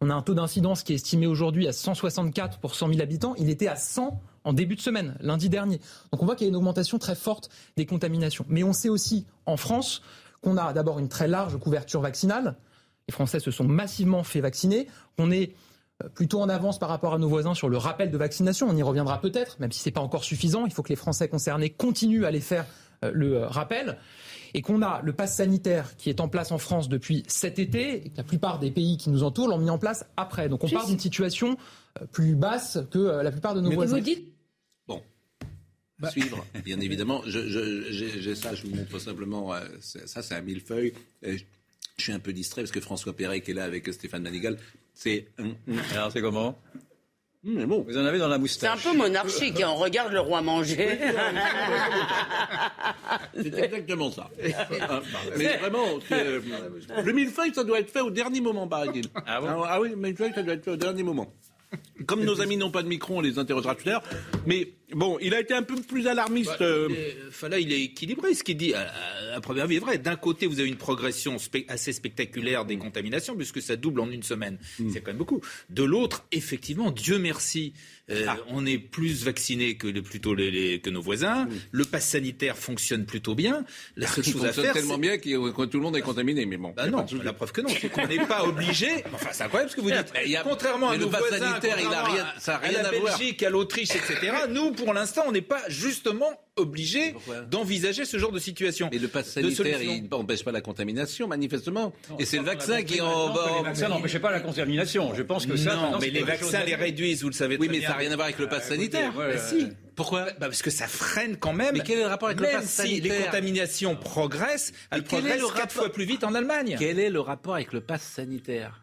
On a un taux d'incidence qui est estimé aujourd'hui à 164 pour 100 000 habitants. Il était à 100 en début de semaine, lundi dernier. Donc on voit qu'il y a une augmentation très forte des contaminations. Mais on sait aussi en France qu'on a d'abord une très large couverture vaccinale. Les Français se sont massivement fait vacciner. On est euh, plutôt en avance par rapport à nos voisins sur le rappel de vaccination. On y reviendra peut-être, même si ce n'est pas encore suffisant. Il faut que les Français concernés continuent à aller faire euh, le euh, rappel. Et qu'on a le pass sanitaire qui est en place en France depuis cet été, et que la plupart des pays qui nous entourent l'ont mis en place après. Donc on part d'une situation plus basse que la plupart de nos voisins. Vous dites bah. suivre, bien évidemment. Je, j'ai ça, je vous montre simplement. Euh, ça, c'est un millefeuille. je suis un peu distrait parce que François Perret qui est là avec Stéphane Manigal, c'est. Alors, c'est comment hum, mais bon. Vous en avez dans la moustache. C'est un peu monarchique, et on regarde le roi manger. c'est exactement ça. Euh, mais vraiment, euh, le millefeuille, ça doit être fait au dernier moment, par exemple. Ah, bon ah oui, le millefeuille, ça doit être fait au dernier moment. Comme nos amis n'ont pas de micro, on les interrogera tout à l'heure. Mais bon, il a été un peu plus alarmiste. Bah, euh. là, il est équilibré. Ce qu'il dit, à, première vue, est vrai. D'un côté, vous avez une progression assez spectaculaire des contaminations, puisque ça double en une semaine. Mm. C'est quand même beaucoup. De l'autre, effectivement, Dieu merci, euh, ah. On est plus vaccinés que plutôt les, que nos voisins. Le pass sanitaire fonctionne plutôt bien. La seule chose à faire, tellement bien que tout le monde est contaminé. Mais bon, bah non, la preuve que non, c'est qu'on n'est pas obligé. Enfin, c'est incroyable ce que vous dites. Il y a, contrairement à nos voisins, sanitaire, il a rien, ça a rien à, la Belgique, à l'Autriche, etc. nous, pour l'instant, on n'est pas justement obligé d'envisager ce genre de situation. Mais le pass sanitaire, il n'empêche pas la contamination, manifestement. et c'est le vaccin qui en va. Les vaccins n'empêchent pas la contamination. Je pense que ça. Non, mais les vaccins les réduisent, vous le savez très bien. Oui, mais ça n'a rien à voir avec le pass sanitaire. si. Pourquoi bah Parce que ça freine quand même. Mais quel est le rapport avec le pass sanitaire si les contaminations progressent, elles progressent quatre fois plus vite en Allemagne. Quel est le rapport avec le pass sanitaire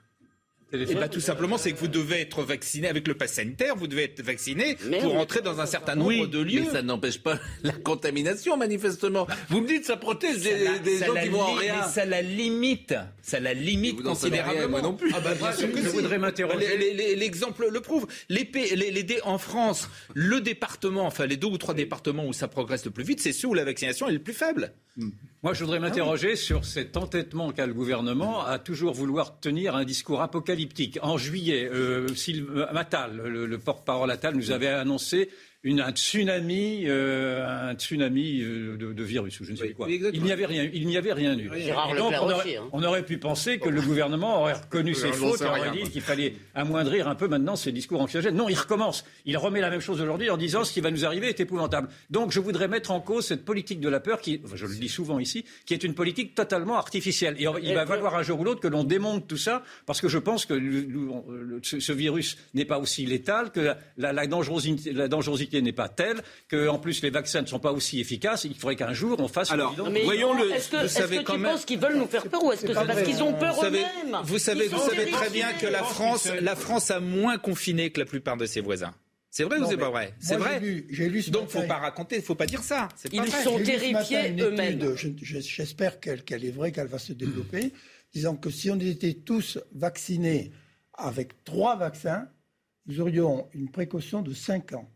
et eh ben, tout simplement, c'est que vous devez être vacciné avec le pass sanitaire, vous devez être vacciné pour entrer dans un certain nombre de lieux. Mais ça n'empêche pas la contamination, manifestement. Vous me dites ça protège des, gens qui vont en rien. Mais ça la limite. Ça la limite considérablement. moi non plus. Ah bah, bien sûr que je voudrais m'interroger. L'exemple le prouve. Les, les, les, en France, le département, enfin les deux ou trois départements où ça progresse le plus vite, c'est ceux où la vaccination est le plus faible. Hmm. Moi, je voudrais m'interroger sur cet entêtement qu'a le gouvernement à toujours vouloir tenir un discours apocalyptique. En juillet, euh, Matal, le, le porte-parole Attal, nous avait annoncé une, un tsunami, euh, un tsunami euh, de, de, virus ou je ne sais quoi. Il n'y avait rien, il n'y avait rien eu. donc, on, aurait, hein. on aurait, pu penser que le gouvernement aurait reconnu ses fautes, aurait dit qu'il fallait amoindrir un peu maintenant ces discours anxiogènes. Non, il recommence. Il remet la même chose aujourd'hui en disant ce qui va nous arriver est épouvantable. Donc, je voudrais mettre en cause cette politique de la peur qui, je le dis souvent ici, qui est une politique totalement artificielle. Et il va falloir un jour ou l'autre que l'on démonte tout ça, parce que je pense que ce, virus n'est pas aussi létal, que la, la dangerosité, la dangerosité n'est pas telle qu'en plus les vaccins ne sont pas aussi efficaces. Il faudrait qu'un jour on fasse. Alors, voyons le. Est-ce que, est que tu penses qu'ils veulent nous faire peur ou est-ce que c'est parce qu'ils ont peur eux-mêmes? Vous savez, vous savez très bien que la France, la France a moins confiné que la plupart de ses voisins. C'est vrai ou c'est pas vrai? C'est vrai. J'ai lu, Donc faut pas raconter, faut pas dire ça. Ils sont terrifiés eux-mêmes. J'espère qu'elle est vraie, qu'elle va se développer, disant que si on était tous vaccinés avec trois vaccins, nous aurions une précaution de 5 ans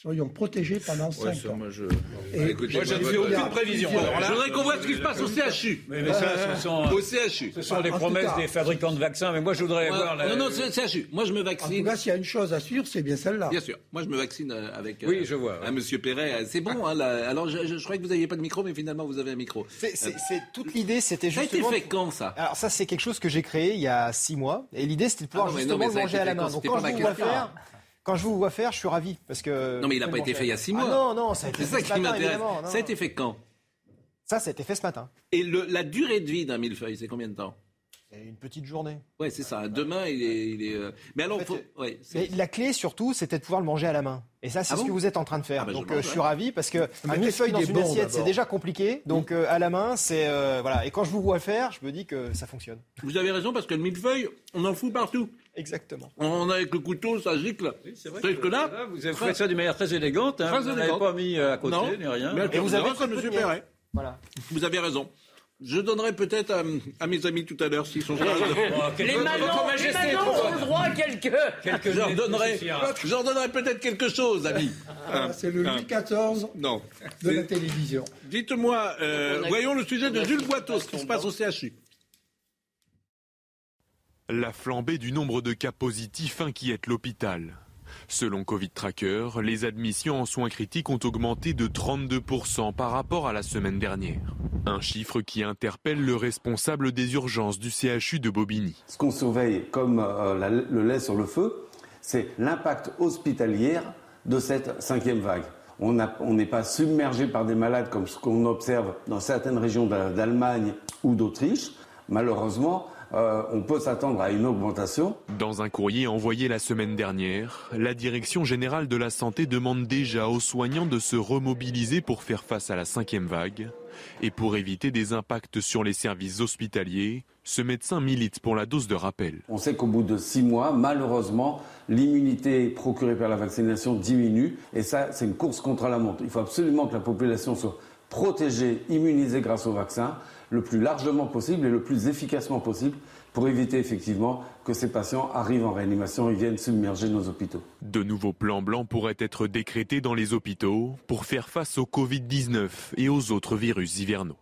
serions protégés pendant 5 ans. Moi, je, moi, je ne fais aucune prévision. je voudrais qu'on voit ce qui se passe au CHU. Mais, mais ça, ce sont, au CHU. Ce sont les promesses des fabricants de vaccins. Mais moi, je voudrais ouais, voir. La... Non, non, c'est CHU. Moi, je me vaccine. En tout cas, s'il y a une chose à suivre, c'est bien celle-là. Bien sûr. Moi, je me vaccine avec. Oui, je vois. Ouais. Monsieur Perret. C'est bon. Hein, là. Alors, je, je, je, croyais que vous n'aviez pas de micro, mais finalement, vous avez un micro. C'est toute l'idée, c'était justement. Ça a été fait quand ça? Alors, ça, c'est quelque chose que j'ai créé il y a six mois. Et l'idée, c'était de pouvoir justement manger à la main. Donc, quand je vous vois faire. Quand je vous vois faire, je suis ravi parce que. Non, mais il n'a pas été fait il y a six mois. Ah non, non, ça a été fait. C'est ça qui m'intéresse. Ça a été fait quand? Ça, ça a été fait ce matin. Et le, la durée de vie d'un millefeuille, c'est combien de temps? Une petite journée. Ouais, c'est ça. Demain, il est. Il est euh... Mais alors, en fait, faut... ouais, mais la clé surtout, c'était de pouvoir le manger à la main. Et ça, c'est ah ce bon? que vous êtes en train de faire. Ah bah donc, je, euh, je suis ravi parce que un millefeuille dans une bon, assiette, c'est déjà compliqué. Donc, euh, à la main, c'est euh, voilà. Et quand je vous vois faire, je me dis que ça fonctionne. Vous avez raison parce que le millefeuille, on en fout partout. Exactement. On a avec le couteau, ça gicle. Oui, c'est vrai. Que, que là, là, vous avez fait ça d'une manière très élégante. Hein. Très vous n'avez pas mis à côté non. ni rien. Mais et vous avez comme Monsieur Perret. Voilà. Vous avez raison. Je donnerai peut-être à, à, mes amis tout à l'heure s'ils sont là. les manants, les manants ont le droit à quelques. quelques je leur donnerai, peut-être quelque chose, amis. Ah, c'est le Louis XIV non. de la télévision. Dites-moi, euh, voyons le sujet de Jules Boiteau, ce qui se passe au CHU. La flambée du nombre de cas positifs inquiète l'hôpital. Selon Covid Tracker, les admissions en soins critiques ont augmenté de 32% par rapport à la semaine dernière. Un chiffre qui interpelle le responsable des urgences du CHU de Bobigny. Ce qu'on surveille comme euh, le lait sur le feu, c'est l'impact hospitalier de cette cinquième vague. On n'est pas submergé par des malades comme ce qu'on observe dans certaines régions d'Allemagne ou d'Autriche. Malheureusement, euh, on peut s'attendre à une augmentation. Dans un courrier envoyé la semaine dernière, la Direction générale de la santé demande déjà aux soignants de se remobiliser pour faire face à la cinquième vague. Et pour éviter des impacts sur les services hospitaliers, ce médecin milite pour la dose de rappel. On sait qu'au bout de six mois, malheureusement, l'immunité procurée par la vaccination diminue. Et ça, c'est une course contre la montre. Il faut absolument que la population soit protégée, immunisée grâce au vaccin le plus largement possible et le plus efficacement possible pour éviter effectivement que ces patients arrivent en réanimation et viennent submerger nos hôpitaux. De nouveaux plans blancs pourraient être décrétés dans les hôpitaux pour faire face au Covid-19 et aux autres virus hivernaux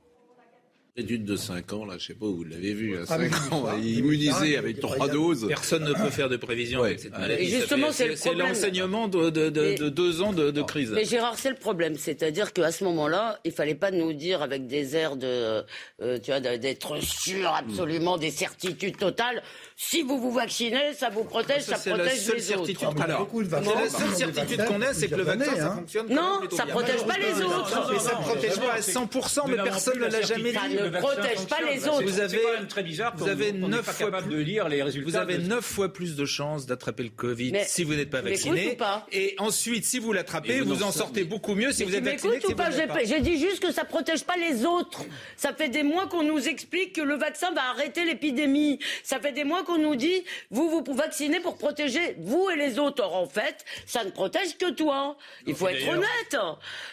étude de 5 ans, là, je sais pas, vous l'avez vu, à 5 ans, immunisé avec 3 doses. Personne ne peut faire de prévision avec cette maladie. Et justement, c'est l'enseignement de, de, de, de, deux ans de, de crise. Mais Gérard, c'est le problème. C'est-à-dire qu'à ce moment-là, il fallait pas nous dire avec des airs de, euh, tu vois, d'être sûr absolument des certitudes totales. Si vous vous vaccinez, ça vous protège, ça, ça protège les certitude autres. Alors, la seule certitude qu'on a, c'est que le vaccin, ça hein. fonctionne. Non, ça protège pas les autres. Mais ça protège pas à 100%, mais personne ne l'a jamais dit. Ça ne protège pas les autres. Vous avez, très bizarre vous avez neuf pas fois capable plus, de lire les résultats. Vous avez de... neuf fois plus de chances d'attraper le Covid si vous n'êtes pas vacciné. ou pas Et ensuite, si vous l'attrapez, vous en sortez beaucoup mieux si vous êtes vacciné. ou pas J'ai j'ai dit juste que ça protège pas les autres. Ça fait des mois qu'on nous explique que le vaccin va arrêter l'épidémie. Ça fait des mois qu'on nous dit vous vous vaccinez pour protéger vous et les autres. Or en fait, ça ne protège que toi. Il faut être honnête.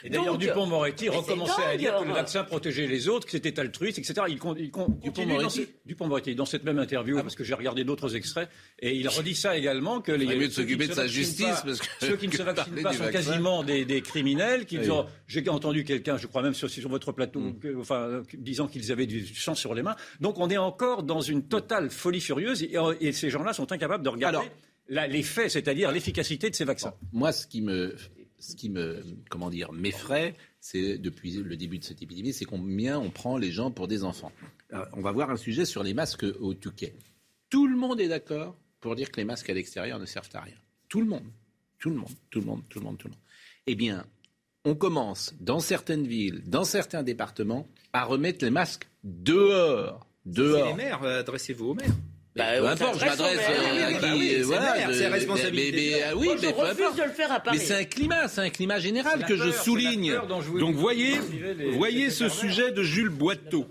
Et d'ailleurs, Dupont-Moretti recommençait à dire que le vaccin protégeait les autres, que c'était altruiste, etc. Il, con- il con- continue dans, ce- Dupont-Moretti, dans cette même interview, parce que j'ai regardé d'autres extraits, et il redit ça également que les ferait mieux de ceux qui s'occuper ne de se sa vaccinent justice, pas- parce que- ceux qui ne se vaccinent pas sont vaccin. quasiment des, des criminels. Qui Oui. ont- j'ai entendu quelqu'un, je crois même sur, sur votre plateau, Mm. que- enfin, euh, disant qu'ils avaient du sang sur les mains. Donc on est encore dans une totale folie furieuse, et, et ces gens-là sont incapables de regarder Alors- la- les faits, c'est-à-dire l'efficacité de ces vaccins. Moi, ce qui me, ce qui me, comment dire, m'effraie, c'est depuis le début de cette épidémie, c'est combien on prend les gens pour des enfants. Alors, on va voir un sujet sur les masques au Touquet. Tout le monde est d'accord pour dire que les masques à l'extérieur ne servent à rien. Tout le monde, tout le monde, tout le monde, tout le monde, tout le monde. Eh bien, on commence dans certaines villes, dans certains départements, à remettre les masques dehors, C'est dehors. les maires, euh, adressez-vous aux maires. Bah, Peu on importe, je m'adresse à Oui, qui, bah voilà, c'est responsabilité mais- ah oui, mais je peu refuse importe. de le faire à Paris. Mais c'est un climat, c'est un climat général que je souligne. Donc voyez, ce sujet de Jules Boiteau.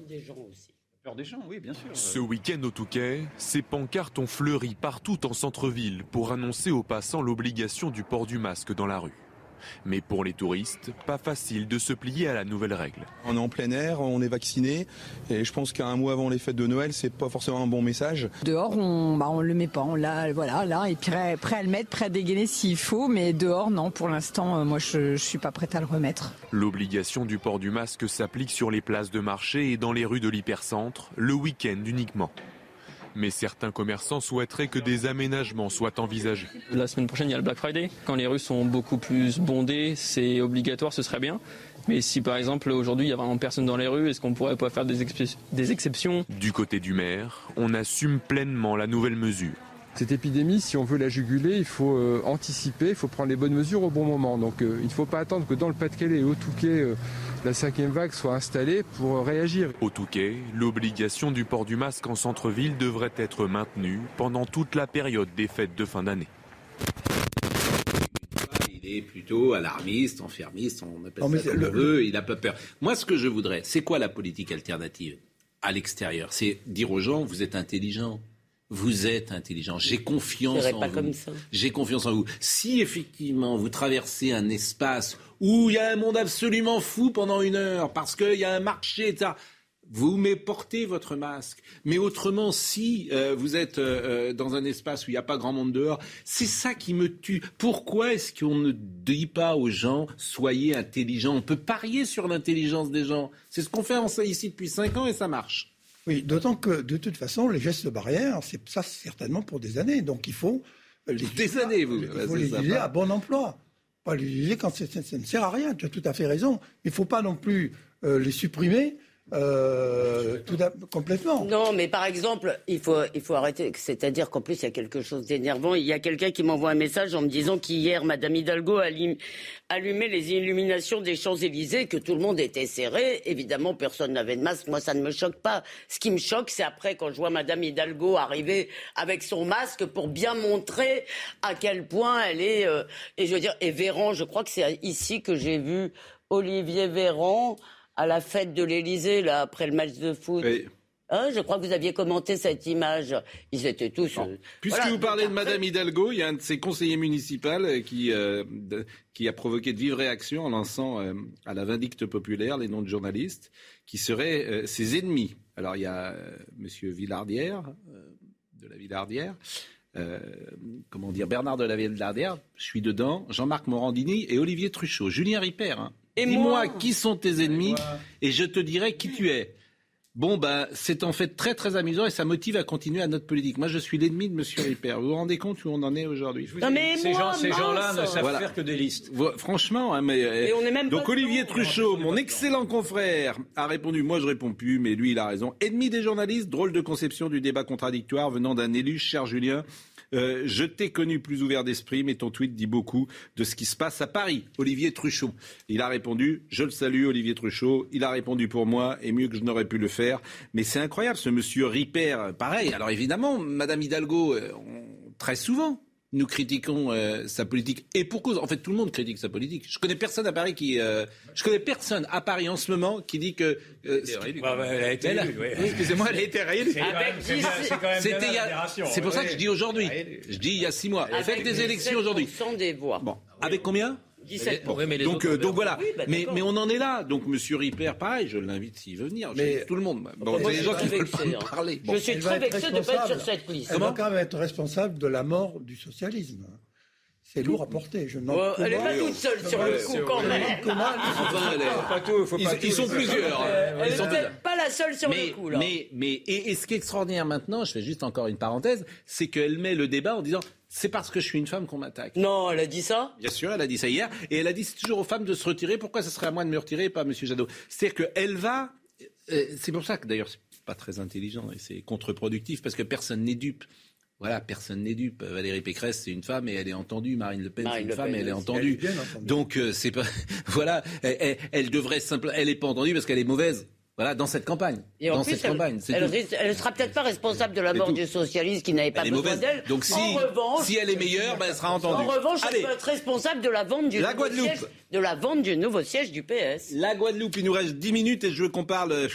Peur des gens, oui, bien sûr. Ce week-end au Touquet, ces pancartes ont fleuri partout en centre-ville pour annoncer aux passants l'obligation du port du masque dans la rue. Mais pour les touristes, pas facile de se plier à la nouvelle règle. On est en plein air, on est vacciné, et je pense qu'un mois avant les fêtes de Noël, c'est pas forcément un bon message. Dehors, on, bah, on le met pas, on l'a, voilà, là, et prêt, prêt à le mettre, prêt à dégainer s'il faut, mais dehors, non, pour l'instant, euh, moi, je, je suis pas prête à le remettre. L'obligation du port du masque s'applique sur les places de marché et dans les rues de l'hypercentre, le week-end uniquement mais certains commerçants souhaiteraient que des aménagements soient envisagés. La semaine prochaine, il y a le Black Friday. Quand les rues sont beaucoup plus bondées, c'est obligatoire, ce serait bien. Mais si par exemple aujourd'hui il y a vraiment personne dans les rues, est-ce qu'on pourrait pas faire des, des exceptions? Du côté du maire, on assume pleinement la nouvelle mesure. Cette épidémie, si on veut la juguler, il faut euh, anticiper, il faut prendre les bonnes mesures au bon moment. Donc euh, il ne faut pas attendre que dans le Pas-de-Calais et au Touquet, euh, la cinquième vague soit installée pour réagir. Au Touquet, l'obligation du port du masque en centre-ville devrait être maintenue pendant toute la période des fêtes de fin d'année. Il est plutôt alarmiste, enfermiste, on appelle ça comme on veut, il a pas peur. Moi, ce que je voudrais, c'est quoi la politique alternative à l'extérieur? C'est dire aux gens, vous êtes intelligents vous êtes intelligent. J'ai confiance en vous. J'ai confiance en vous. Si effectivement vous traversez un espace où il y a un monde absolument fou pendant une heure parce qu'il y a un marché, etc., vous portez votre masque. Mais autrement, si euh, vous êtes euh, euh, dans un espace où il n'y a pas grand monde dehors, c'est ça qui me tue. Pourquoi est-ce qu'on ne dit pas aux gens soyez intelligents? On peut parier sur l'intelligence des gens. C'est ce qu'on fait ici depuis cinq ans et ça marche. Oui, d'autant que de toute façon, les gestes barrières, c'est ça certainement pour des années. Donc il faut les des années, vous. Il faut les utiliser à bon emploi. Pas les utiliser quand ça ne sert à rien. Tu as tout à fait raison. Il ne faut pas non plus euh, les supprimer euh, tout complètement. Non, mais par exemple, il faut, il faut arrêter. C'est-à-dire qu'en plus, il y a quelque chose d'énervant. Il y a quelqu'un qui m'envoie un message en me disant qu'hier, Madame Hidalgo a allumé les illuminations des Champs-Élysées, que tout le monde était serré. Évidemment, personne n'avait de masque. Moi, ça ne me choque pas. Ce qui me choque, c'est après quand je vois Madame Hidalgo arriver avec son masque pour bien montrer à quel point elle est. Euh, et je veux dire, et Véran, je crois que c'est ici que j'ai vu Olivier Véran à la fête de l'Elysée, là, après le match de foot. Hein, je crois que vous aviez commenté cette image. Ils étaient tous. Euh, Puisque vous parlez de Madame Hidalgo, il y a un de ses conseillers municipaux euh, qui, euh, qui a provoqué de vives réactions en lançant à la vindicte populaire les noms de journalistes qui seraient ses ennemis. Alors il y a Monsieur Villardière de la Villardière. comment dire, Bernard de la Villardière, je suis dedans, Jean-Marc Morandini et Olivier Truchot. Julien Ripper, hein, Dis-moi qui sont tes ennemis et je te dirai qui tu es. Bon, ben, c'est en fait très très amusant et ça motive à continuer à notre politique. Moi, je suis l'ennemi de M. Ripper. Vous vous rendez compte où on en est aujourd'hui? Ces gens-là ne savent faire que des listes. Franchement, hein, mais, on est même donc Olivier Truchot, mon excellent confrère, a répondu. Moi, je réponds plus, mais lui, il a raison. Ennemi des journalistes, drôle de conception du débat contradictoire venant d'un élu, cher Julien. Euh, je t'ai connu plus ouvert d'esprit, mais ton tweet dit beaucoup de ce qui se passe à Paris. Olivier Truchot. Il a répondu, je le salue, Olivier Truchot. Il a répondu pour moi, et mieux que je n'aurais pu le faire. Mais c'est incroyable, ce monsieur Ripper. Pareil. Alors évidemment, Madame Hidalgo, euh, très souvent, nous critiquons euh, sa politique et pour cause. En fait, tout le monde critique sa politique. Je connais personne à Paris qui, euh, je connais personne à Paris en ce moment qui dit que. Euh, bah, bah, elle a été Excusez-moi, elle a été réélue. C'est pour ça que je dis aujourd'hui. Je dis il y a six mois. Faites des élections aujourd'hui. Bon, avec combien? 17 donc, euh, donc voilà. Bah, mais, mais on en est là. Donc Monsieur Ripper, pareil, je l'invite s'il veut venir. Mais tout le monde. Bon, a des gens qui veulent pas hein. parler. Je suis très vexé de ne pas être sur cette liste. Elle va quand même être responsable de la mort du socialisme. C'est lourd à porter. Je oh, elle n'est pas toute seule sur le coup quand même. Ils sont plusieurs. Elle n'est pas la seule sur le coup. Mais, mais et ce qui est extraordinaire maintenant, je fais juste encore une parenthèse, c'est qu'elle met le débat en disant c'est parce que je suis une femme qu'on m'attaque. Non, elle a dit ça Bien sûr, elle a dit ça hier. Et elle a dit c'est toujours aux femmes de se retirer. Pourquoi ce serait à moi de me retirer et pas à M. Jadot? C'est-à-dire qu'elle va. Euh, c'est pour ça que d'ailleurs, c'est pas très intelligent et c'est contre-productif parce que personne n'est dupe. Voilà, personne n'est dupe. Valérie Pécresse, c'est une femme et elle est entendue. Marine Le Pen, c'est une femme et elle est entendue. Donc, euh, c'est pas. voilà, elle, elle devrait simplement. Elle n'est pas entendue parce qu'elle est mauvaise. Voilà, dans cette campagne. Et en plus, elle, elle, sera peut-être pas responsable de la mort du socialiste qui n'avait pas besoin d'elle. Donc si, si elle est meilleure, ben, elle sera entendue. En revanche, elle peut être responsable de la vente du nouveau siège, de la vente du nouveau siège du PS. La Guadeloupe, il nous reste 10 minutes et je veux qu'on parle.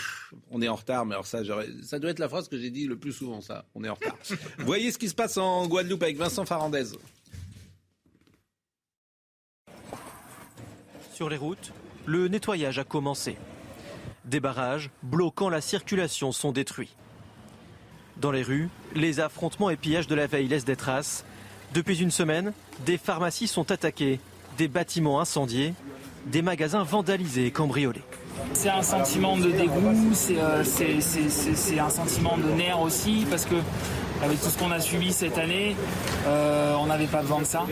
On est en retard, mais alors ça, ça doit être la phrase que j'ai dit le plus souvent. Ça, on est en retard. Voyez ce qui se passe en Guadeloupe avec Vincent Farandez. Sur les routes, le nettoyage a commencé. Des barrages bloquant la circulation sont détruits. Dans les rues, les affrontements et pillages de la veille laissent des traces. Depuis une semaine, des pharmacies sont attaquées, des bâtiments incendiés, des magasins vandalisés et cambriolés. C'est un sentiment de dégoût, euh, c'est un sentiment de nerf aussi, parce que avec tout ce qu'on a subi cette année, euh, on n'avait pas besoin de ça.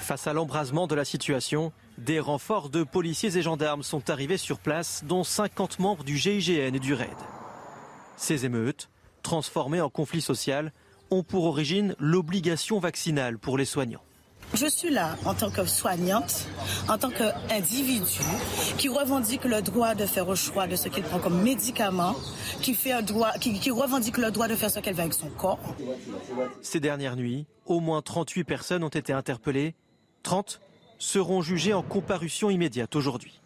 Face à l'embrasement de la situation, des renforts de policiers et gendarmes sont arrivés sur place, dont 50 membres du GIGN et du RAID. Ces émeutes, transformées en conflit social, ont pour origine l'obligation vaccinale pour les soignants. Je suis là en tant que soignante, en tant qu'individu qui revendique le droit de faire au choix de ce qu'il prend comme médicament, qui, fait un droit, qui, qui revendique le droit de faire ce qu'elle veut avec son corps. Ces dernières nuits, au moins 38 personnes ont été interpellées. 30 seront jugées en comparution immédiate aujourd'hui.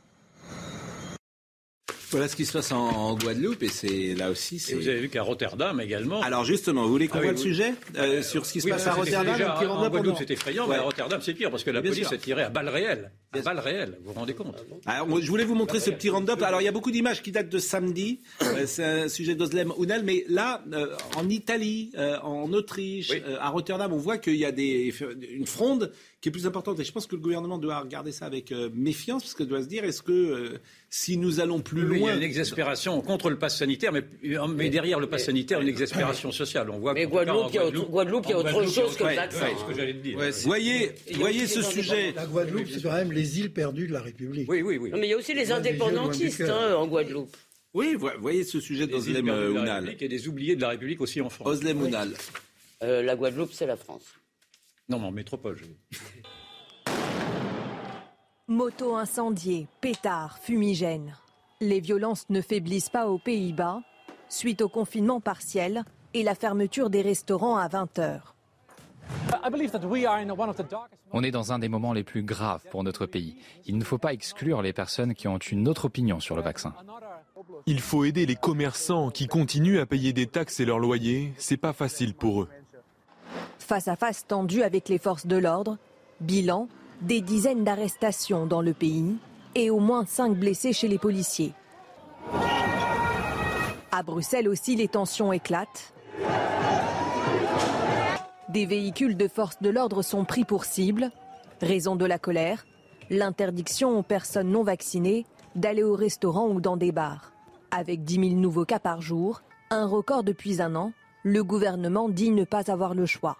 Voilà ce qui se passe en, Guadeloupe et c'est là aussi. vous avez vu qu'à Rotterdam également. Alors justement, vous voulez qu'on ah voit le sujet euh, sur ce qui se passe à Rotterdam En Guadeloupe, c'est effrayant, mais à Rotterdam, c'est pire parce que la police a tiré à balles réelles. À balles réelles, vous vous rendez compte Alors, je voulais vous montrer ce petit round-up. Alors, il y a beaucoup d'images qui datent de samedi. Euh, c'est un sujet d'Oslem Ounel, mais là, euh, en Italie, en Autriche, à Rotterdam, on voit qu'il y a des, une fronde qui est plus importante. Et je pense que le gouvernement doit regarder ça avec euh, méfiance, parce qu'il doit se dire, est-ce que euh, si nous allons plus loin... Il y a une exaspération contre le pass sanitaire, mais, mais derrière le pass sanitaire, une exaspération sociale. On voit mais Guadeloupe, il y a autre, chose que le vaccin. ce que j'allais dire. voyez, voyez ce sujet. La Guadeloupe, c'est quand même les îles perdues de la République. Oui, oui, oui. mais il y a aussi les indépendantistes hein, en Guadeloupe. Oui, voyez ce sujet d'Ozlem Ounal. Et des oubliés de la République aussi en France. Ozlem Ounal. Euh, la Guadeloupe, c'est la France. Non, mais en métropole. Moto incendiée, pétards, fumigènes. Les violences ne faiblissent pas aux Pays-Bas, suite au confinement partiel et la fermeture des restaurants à 20h. On est dans un des moments les plus graves pour notre pays. Il ne faut pas exclure les personnes qui ont une autre opinion sur le vaccin. Il faut aider les commerçants qui continuent à payer des taxes et leurs loyers. C'est pas facile pour eux. Face à face tendu avec les forces de l'ordre, bilan, des dizaines d'arrestations dans le pays et au moins cinq blessés chez les policiers. À Bruxelles aussi, les tensions éclatent. Des véhicules de forces de l'ordre sont pris pour cible. Raison de la colère, l'interdiction aux personnes non vaccinées d'aller au restaurant ou dans des bars. Avec 10 000 nouveaux cas par jour, un record depuis un an, le gouvernement dit ne pas avoir le choix.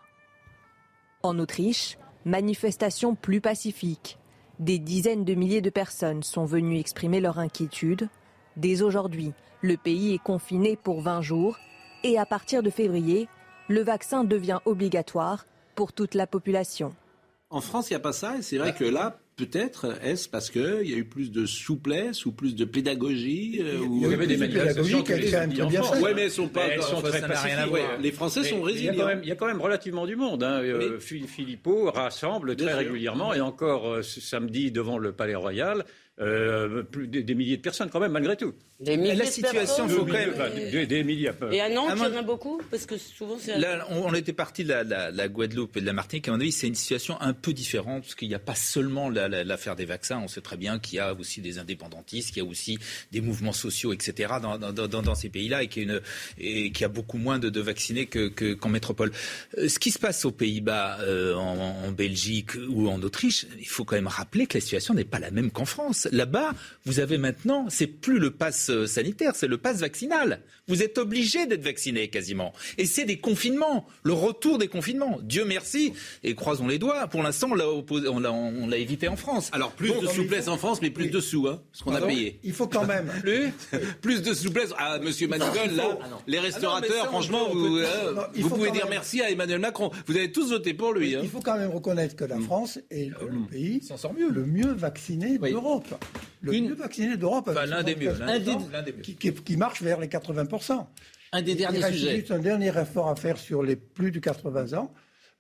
En Autriche, manifestation plus pacifique. Des dizaines de milliers de personnes sont venues exprimer leur inquiétude. Dès aujourd'hui, le pays est confiné pour 20 jours et à partir de février, le vaccin devient obligatoire pour toute la population. En France, il n'y a pas ça et c'est vrai que là, peut-être est-ce parce qu'il y a eu plus de souplesse ou plus de pédagogie euh, Il y avait des manifestations qui étaient quand même très bien faites. Oui, mais elles sont pas. elles sont très Les Français sont résilients. Il y, a quand même relativement du monde. Hein. Euh, Philippot rassemble très régulièrement et encore euh, ce samedi devant le Palais Royal. Euh, plus des, milliers de personnes quand même malgré tout. Des milliers la situation, faut quand même des, milliers. Et à Nantes, il y en a beaucoup parce que souvent c'est. Là, on, était parti de la, Guadeloupe et de la Martinique. À mon avis, c'est une situation un peu différente parce qu'il n'y a pas seulement l'affaire des vaccins. On sait très bien qu'il y a aussi des indépendantistes, qu'il y a aussi des mouvements sociaux, etc. dans, dans, ces pays-là et qu'il y, a beaucoup moins de, vaccinés qu'en métropole. Euh, ce qui se passe aux Pays-Bas, euh, en, en Belgique ou en Autriche, il faut quand même rappeler que la situation n'est pas la même qu'en France là-bas, vous avez maintenant, c'est plus le pass euh, sanitaire, c'est le pass vaccinal. Vous êtes obligé d'être vacciné quasiment. Et c'est des confinements, le retour des confinements. Dieu merci, et croisons les doigts, pour l'instant on l'a évité en France. Alors plus de souplesse en France, mais plus de sous, hein, ce qu'on a payé. Il faut quand même. plus, plus de souplesse. Ah, monsieur Manigol, là, ah, les restaurateurs, franchement, vous, euh, vous pouvez dire merci à Emmanuel Macron. Vous avez tous voté pour lui. Hein. Il faut quand même reconnaître que la mm. France est le mm. pays le mieux vacciné d'Europe le mieux vacciné d'Europe. l'un des mieux. Qui, marche vers les 80%. Un des derniers Il reste juste un dernier effort à faire sur les plus de 80 ans.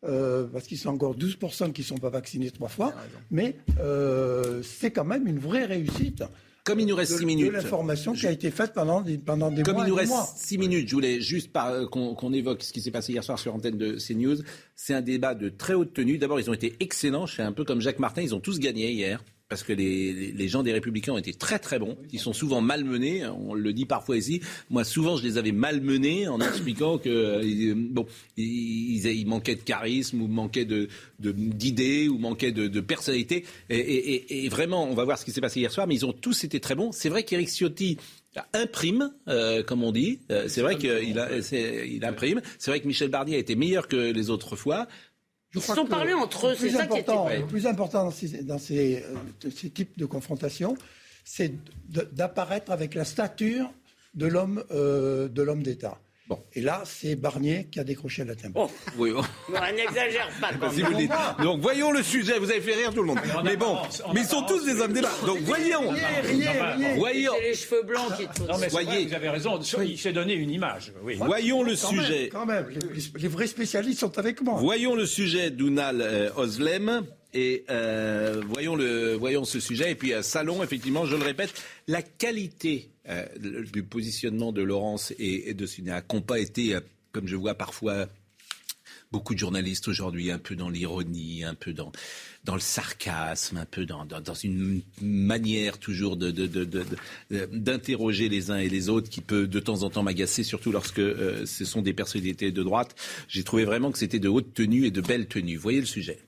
Euh, parce qu'ils sont encore 12% qui ne sont pas vaccinés trois fois, mais euh, c'est quand même une vraie réussite. Comme il nous reste 6 minutes. De l'information qui a été faite pendant des, pendant des Comme mois. Comme il nous reste 6 minutes, je voulais juste euh, qu'on évoque ce qui s'est passé hier soir sur l'antenne de CNews. C'est un débat de très haute tenue. D'abord, ils ont été excellents. Je suis un peu comme Jacques Martin. Ils ont tous gagné hier. Parce que les, les, gens des Républicains ont été très très bons. Ils sont souvent malmenés. On le dit parfois ici. Moi, souvent, je les avais malmenés en expliquant que euh, bon, ils, ils, manquaient de charisme ou manquaient de d'idées ou manquaient de, de personnalité. Et, et, et, vraiment, on va voir ce qui s'est passé hier soir. Mais ils ont tous été très bons. C'est vrai qu'Éric Ciotti imprime, euh, comme on dit. Euh, c'est vrai qu'il il imprime. C'est vrai que Michel Barnier a été meilleur que les autres fois. Ils se sont parlé entre eux, c'est ça qui Le plus important dans ces, dans ces, euh, ces types de confrontations, c'est d'apparaître avec la stature de l'homme euh, d'État. Et là, c'est Barnier qui a décroché la timbre. Oh. Oui, bon. n'exagère pas. Quand Donc voyons le sujet. Vous avez fait rire tout le monde. Mais, bon, mais ils sont tous des hommes débat. Donc voyons. Voyons. C'est les cheveux blancs qui. Non mais voyez. vous avez raison. Il s'est donné une image. Voyons le sujet. quand même, les, vrais spécialistes sont avec moi. Voyons le sujet d'Ounal euh, Ozlem. Et euh, voyons, le, voyons ce sujet. Et puis, à Salon, effectivement, je le répète, la qualité euh, du positionnement de Laurence et, de Sunéa n'ont pas été, euh, comme je vois parfois beaucoup de journalistes aujourd'hui, un peu dans l'ironie, un peu dans, dans le sarcasme, un peu dans, dans, une manière toujours d'interroger les uns et les autres qui peut de temps en temps m'agacer, surtout lorsque euh, ce sont des personnalités de droite. J'ai trouvé vraiment que c'était de haute tenue et de belle tenue. Voyez le sujet.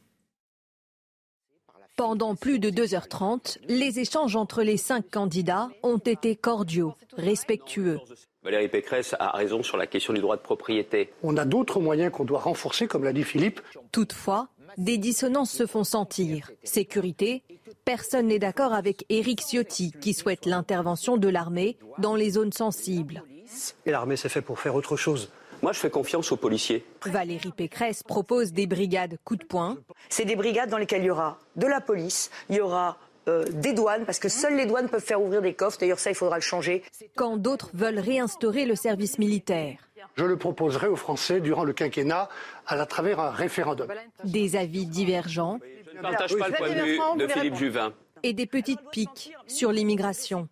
Pendant plus de 2h30, les échanges entre les cinq candidats ont été cordiaux, respectueux. Valérie Pécresse a raison sur la question du droit de propriété. On a d'autres moyens qu'on doit renforcer, comme l'a dit Philippe. Toutefois, des dissonances se font sentir. Sécurité, personne n'est d'accord avec Éric Ciotti qui souhaite l'intervention de l'armée dans les zones sensibles. Et l'armée, c'est fait pour faire autre chose. Moi, je fais confiance aux policiers. Valérie Pécresse propose des brigades coup de poing. C'est des brigades dans lesquelles il y aura de la police, il y aura euh, des douanes, parce que seules les douanes peuvent faire ouvrir des coffres. D'ailleurs, ça, il faudra le changer. Quand d'autres veulent réinstaurer le service militaire. Je le proposerai aux Français durant le quinquennat à travers un référendum. Des avis divergents. Je ne partage pas le point de vue de Philippe Juvin. Et des petites piques sur l'immigration.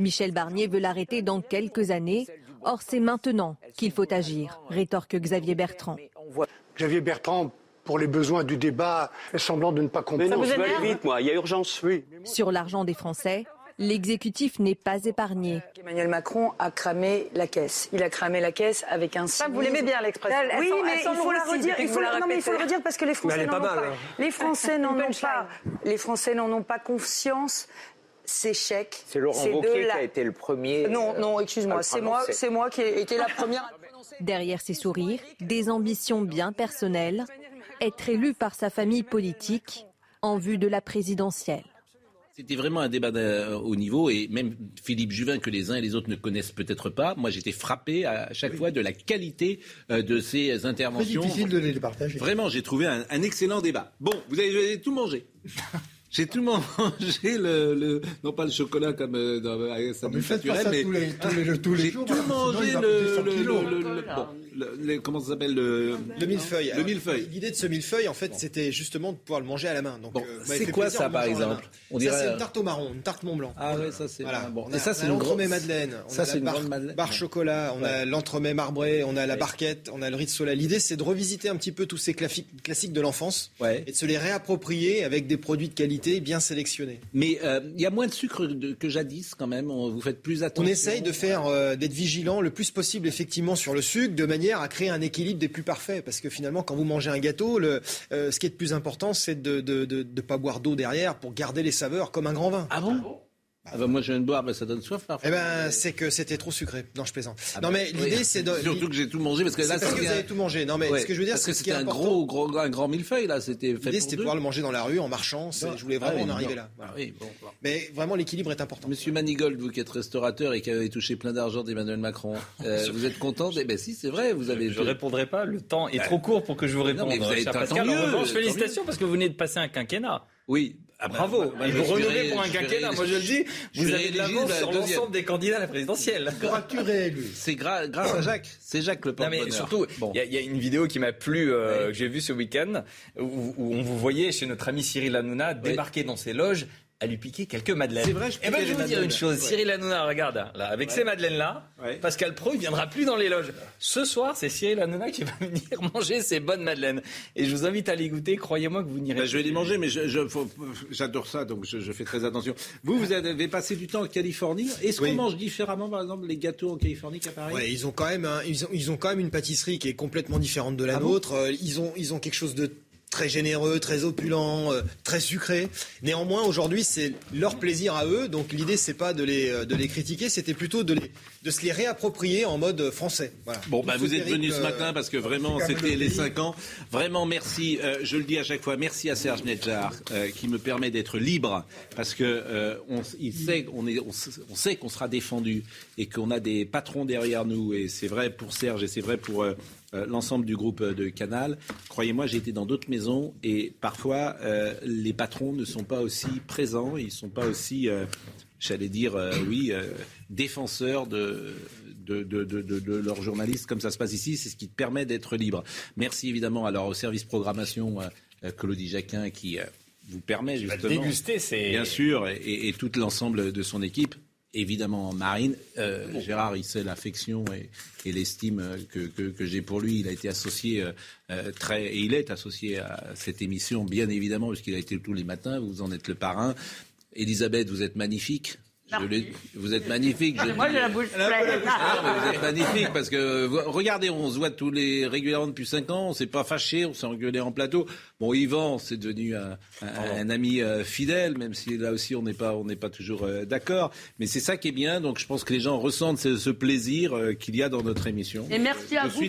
Michel Barnier veut l'arrêter dans quelques années Or, c'est maintenant qu'il faut agir, rétorque Xavier Bertrand. Xavier Bertrand, pour les besoins du débat, semblant de ne pas comprendre. Mais non, je vais aller vite, moi. Il y a urgence. Oui. Sur l'argent des Français, l'exécutif n'est pas épargné. Emmanuel Macron a cramé la caisse. Il a cramé la caisse avec un Ça, vous l'aimez bien l'expression. Oui, mais il faut la redire. Il faut, non, mais il faut le redire parce que les Français n'en ont pas. Hein. Les Français n'en ont pas. Les Français n'en ont pas confiance ces chèques. C'est Laurent Wauquiez qui a été le premier. Non, non, excuse-moi, c'est moi, c'est moi qui ai été la première. Derrière ses sourires, des ambitions bien personnelles, être élu par sa famille politique en vue de la présidentielle. C'était vraiment un débat au niveau et même Philippe Juvin que les uns et les autres ne connaissent peut-être pas. Moi, j'étais frappé à chaque fois de la qualité euh, de ces interventions. C'est difficile de les partager. Vraiment, j'ai trouvé un, un, excellent débat. Bon, vous avez tout mangé. J'ai tout mangé le, le, non pas le chocolat comme euh, dans sa mais faites pas ça mais tous les, tous les, tous les jours. J'ai tout mangé le, le, le, bon, comment ça s'appelle le, le millefeuille. Le millefeuille. L'idée de ce millefeuille, en fait, c'était justement de pouvoir le manger à la main. Donc, bon, euh, c'est quoi ça, par exemple On dirait. Ça, c'est une tarte au marron, une tarte Mont Blanc. Ah ouais, ça c'est. Voilà. Bon, et ça, c'est une grande madeleine. Ça, c'est une grande madeleine. Barre chocolat. On a l'entremet marbré. On a la barquette. On a le riz de soleil. L'idée, c'est de revisiter un petit peu tous ces classiques de l'enfance et de se les réapproprier avec des produits de qualité bien sélectionnés. Mais euh, il y a moins de sucre que jadis quand même. Vous faites plus attention. On essaye de faire euh, d'être vigilant le plus possible effectivement sur le sucre, de manière à créer un équilibre des plus parfaits. Parce que finalement, quand vous mangez un gâteau, le, euh, ce qui est de plus important, c'est de ne pas boire d'eau derrière pour garder les saveurs comme un grand vin. Ah bon? Ah bah moi je viens de boire, mais ça donne soif. Eh ben c'est que c'était trop sucré. Non, je plaisante. Ah non bah, mais l'idée c'est de... surtout que j'ai tout mangé parce que là parce que vous avez tout mangé. Non mais ce que je veux dire c'est que c'était un gros, gros un grand millefeuille là. C'était l'idée c'était de pouvoir le manger dans la rue en marchant. Je voulais vraiment ah en arriver là. Oui, bon, Mais vraiment l'équilibre est important. Monsieur Manigold, vous qui êtes restaurateur et qui avez touché plein d'argent d'Emmanuel Macron, euh, vous êtes content Eh ben si c'est vrai, vous avez. Je, ne répondrai pas. Le temps est trop court pour que je vous réponde. Non, mais vous avez Pascal, en revanche, félicitations parce que vous venez de passer un quinquennat. Oui, ah bah, Bravo, bah, vous renommez pour un quinquennat, moi je le dis, vous avez de l'avance sur l'ensemble des candidats à la présidentielle. Réélu? C'est grâce à Jacques, c'est Jacques le porte Non mais surtout, il y, a une vidéo qui m'a plu, euh, que j'ai vue ce week-end, où, on vous voyait chez notre ami Cyril Hanouna débarquer dans ses loges à lui piquer quelques madeleines. C'est vrai, je Et ben je vais vous dire une chose, Ouais. Cyril Hanouna, regarde, là, avec ces madeleines-là, Pascal Pro, il viendra plus dans les loges. Ce soir, c'est Cyril Hanouna qui va venir manger ces bonnes madeleines. Et je vous invite à les goûter, croyez-moi que vous n'irez Ben, je vais les manger, mais j'adore ça, donc je, je fais très attention. Vous, vous avez passé du temps en Californie. Est-ce Oui. qu'on mange différemment, par exemple, les gâteaux en Californie qu'à Paris? Ouais, ils ont quand même un- ils, ont, ils ont quand même une pâtisserie qui est complètement différente de la Ah nôtre. Euh, ils ont ils ont quelque chose de très généreux, très opulent, euh, très sucré. Néanmoins, aujourd'hui, c'est leur plaisir à eux. Donc l'idée, c'est pas de les euh, de les critiquer, c'était plutôt de les de se les réapproprier en mode français. Voilà. Bon, bah, vous êtes venu ce euh, matin parce que vraiment, c'était le les pays. 5 ans. Vraiment, merci. Euh, je le dis à chaque fois, merci à Serge Nedjar euh, qui me permet d'être libre parce que euh, on, il sait, on, est, on, s- on sait qu'on sera défendu et qu'on a des patrons derrière nous. Et c'est vrai pour Serge et c'est vrai pour l'ensemble du groupe de Canal. Croyez-moi, j'ai été dans d'autres maisons et parfois euh, les patrons ne sont pas aussi présents, ils ne sont pas aussi, euh, j'allais dire, euh, oui, euh, défenseurs de, de, de, de, leurs journalistes comme ça se passe ici. C'est ce qui te permet d'être libre. Merci évidemment alors au service programmation, euh, euh, Claudie Jacquin, qui euh, vous permet justement. déguster ces- Bien sûr, et, et- et tout l'ensemble de son équipe. Évidemment, Marine. Gérard, il sait l'affection et, et l'estime que, que, que j'ai pour lui. Il a été associé euh, très. Et il est associé à cette émission, bien évidemment, puisqu'il a été tous les matins. Vous en êtes le parrain. Elisabeth, vous êtes magnifique. Vous êtes magnifique. je le Moi, j'ai la bouche pleine. Ah, vous êtes magnifique parce que regardez, on se voit tous les régulièrement depuis 5 ans, on s'est pas fâché, on s'est engueulé en plateau. Bon, Yvan, c'est devenu un, un- un ami euh, fidèle, même si là aussi on n'est pas on n'est pas toujours euh, d'accord. Mais c'est ça qui est bien. Donc je pense que les gens ressentent ce, ce plaisir euh, qu'il y a dans notre émission. Et merci à vous.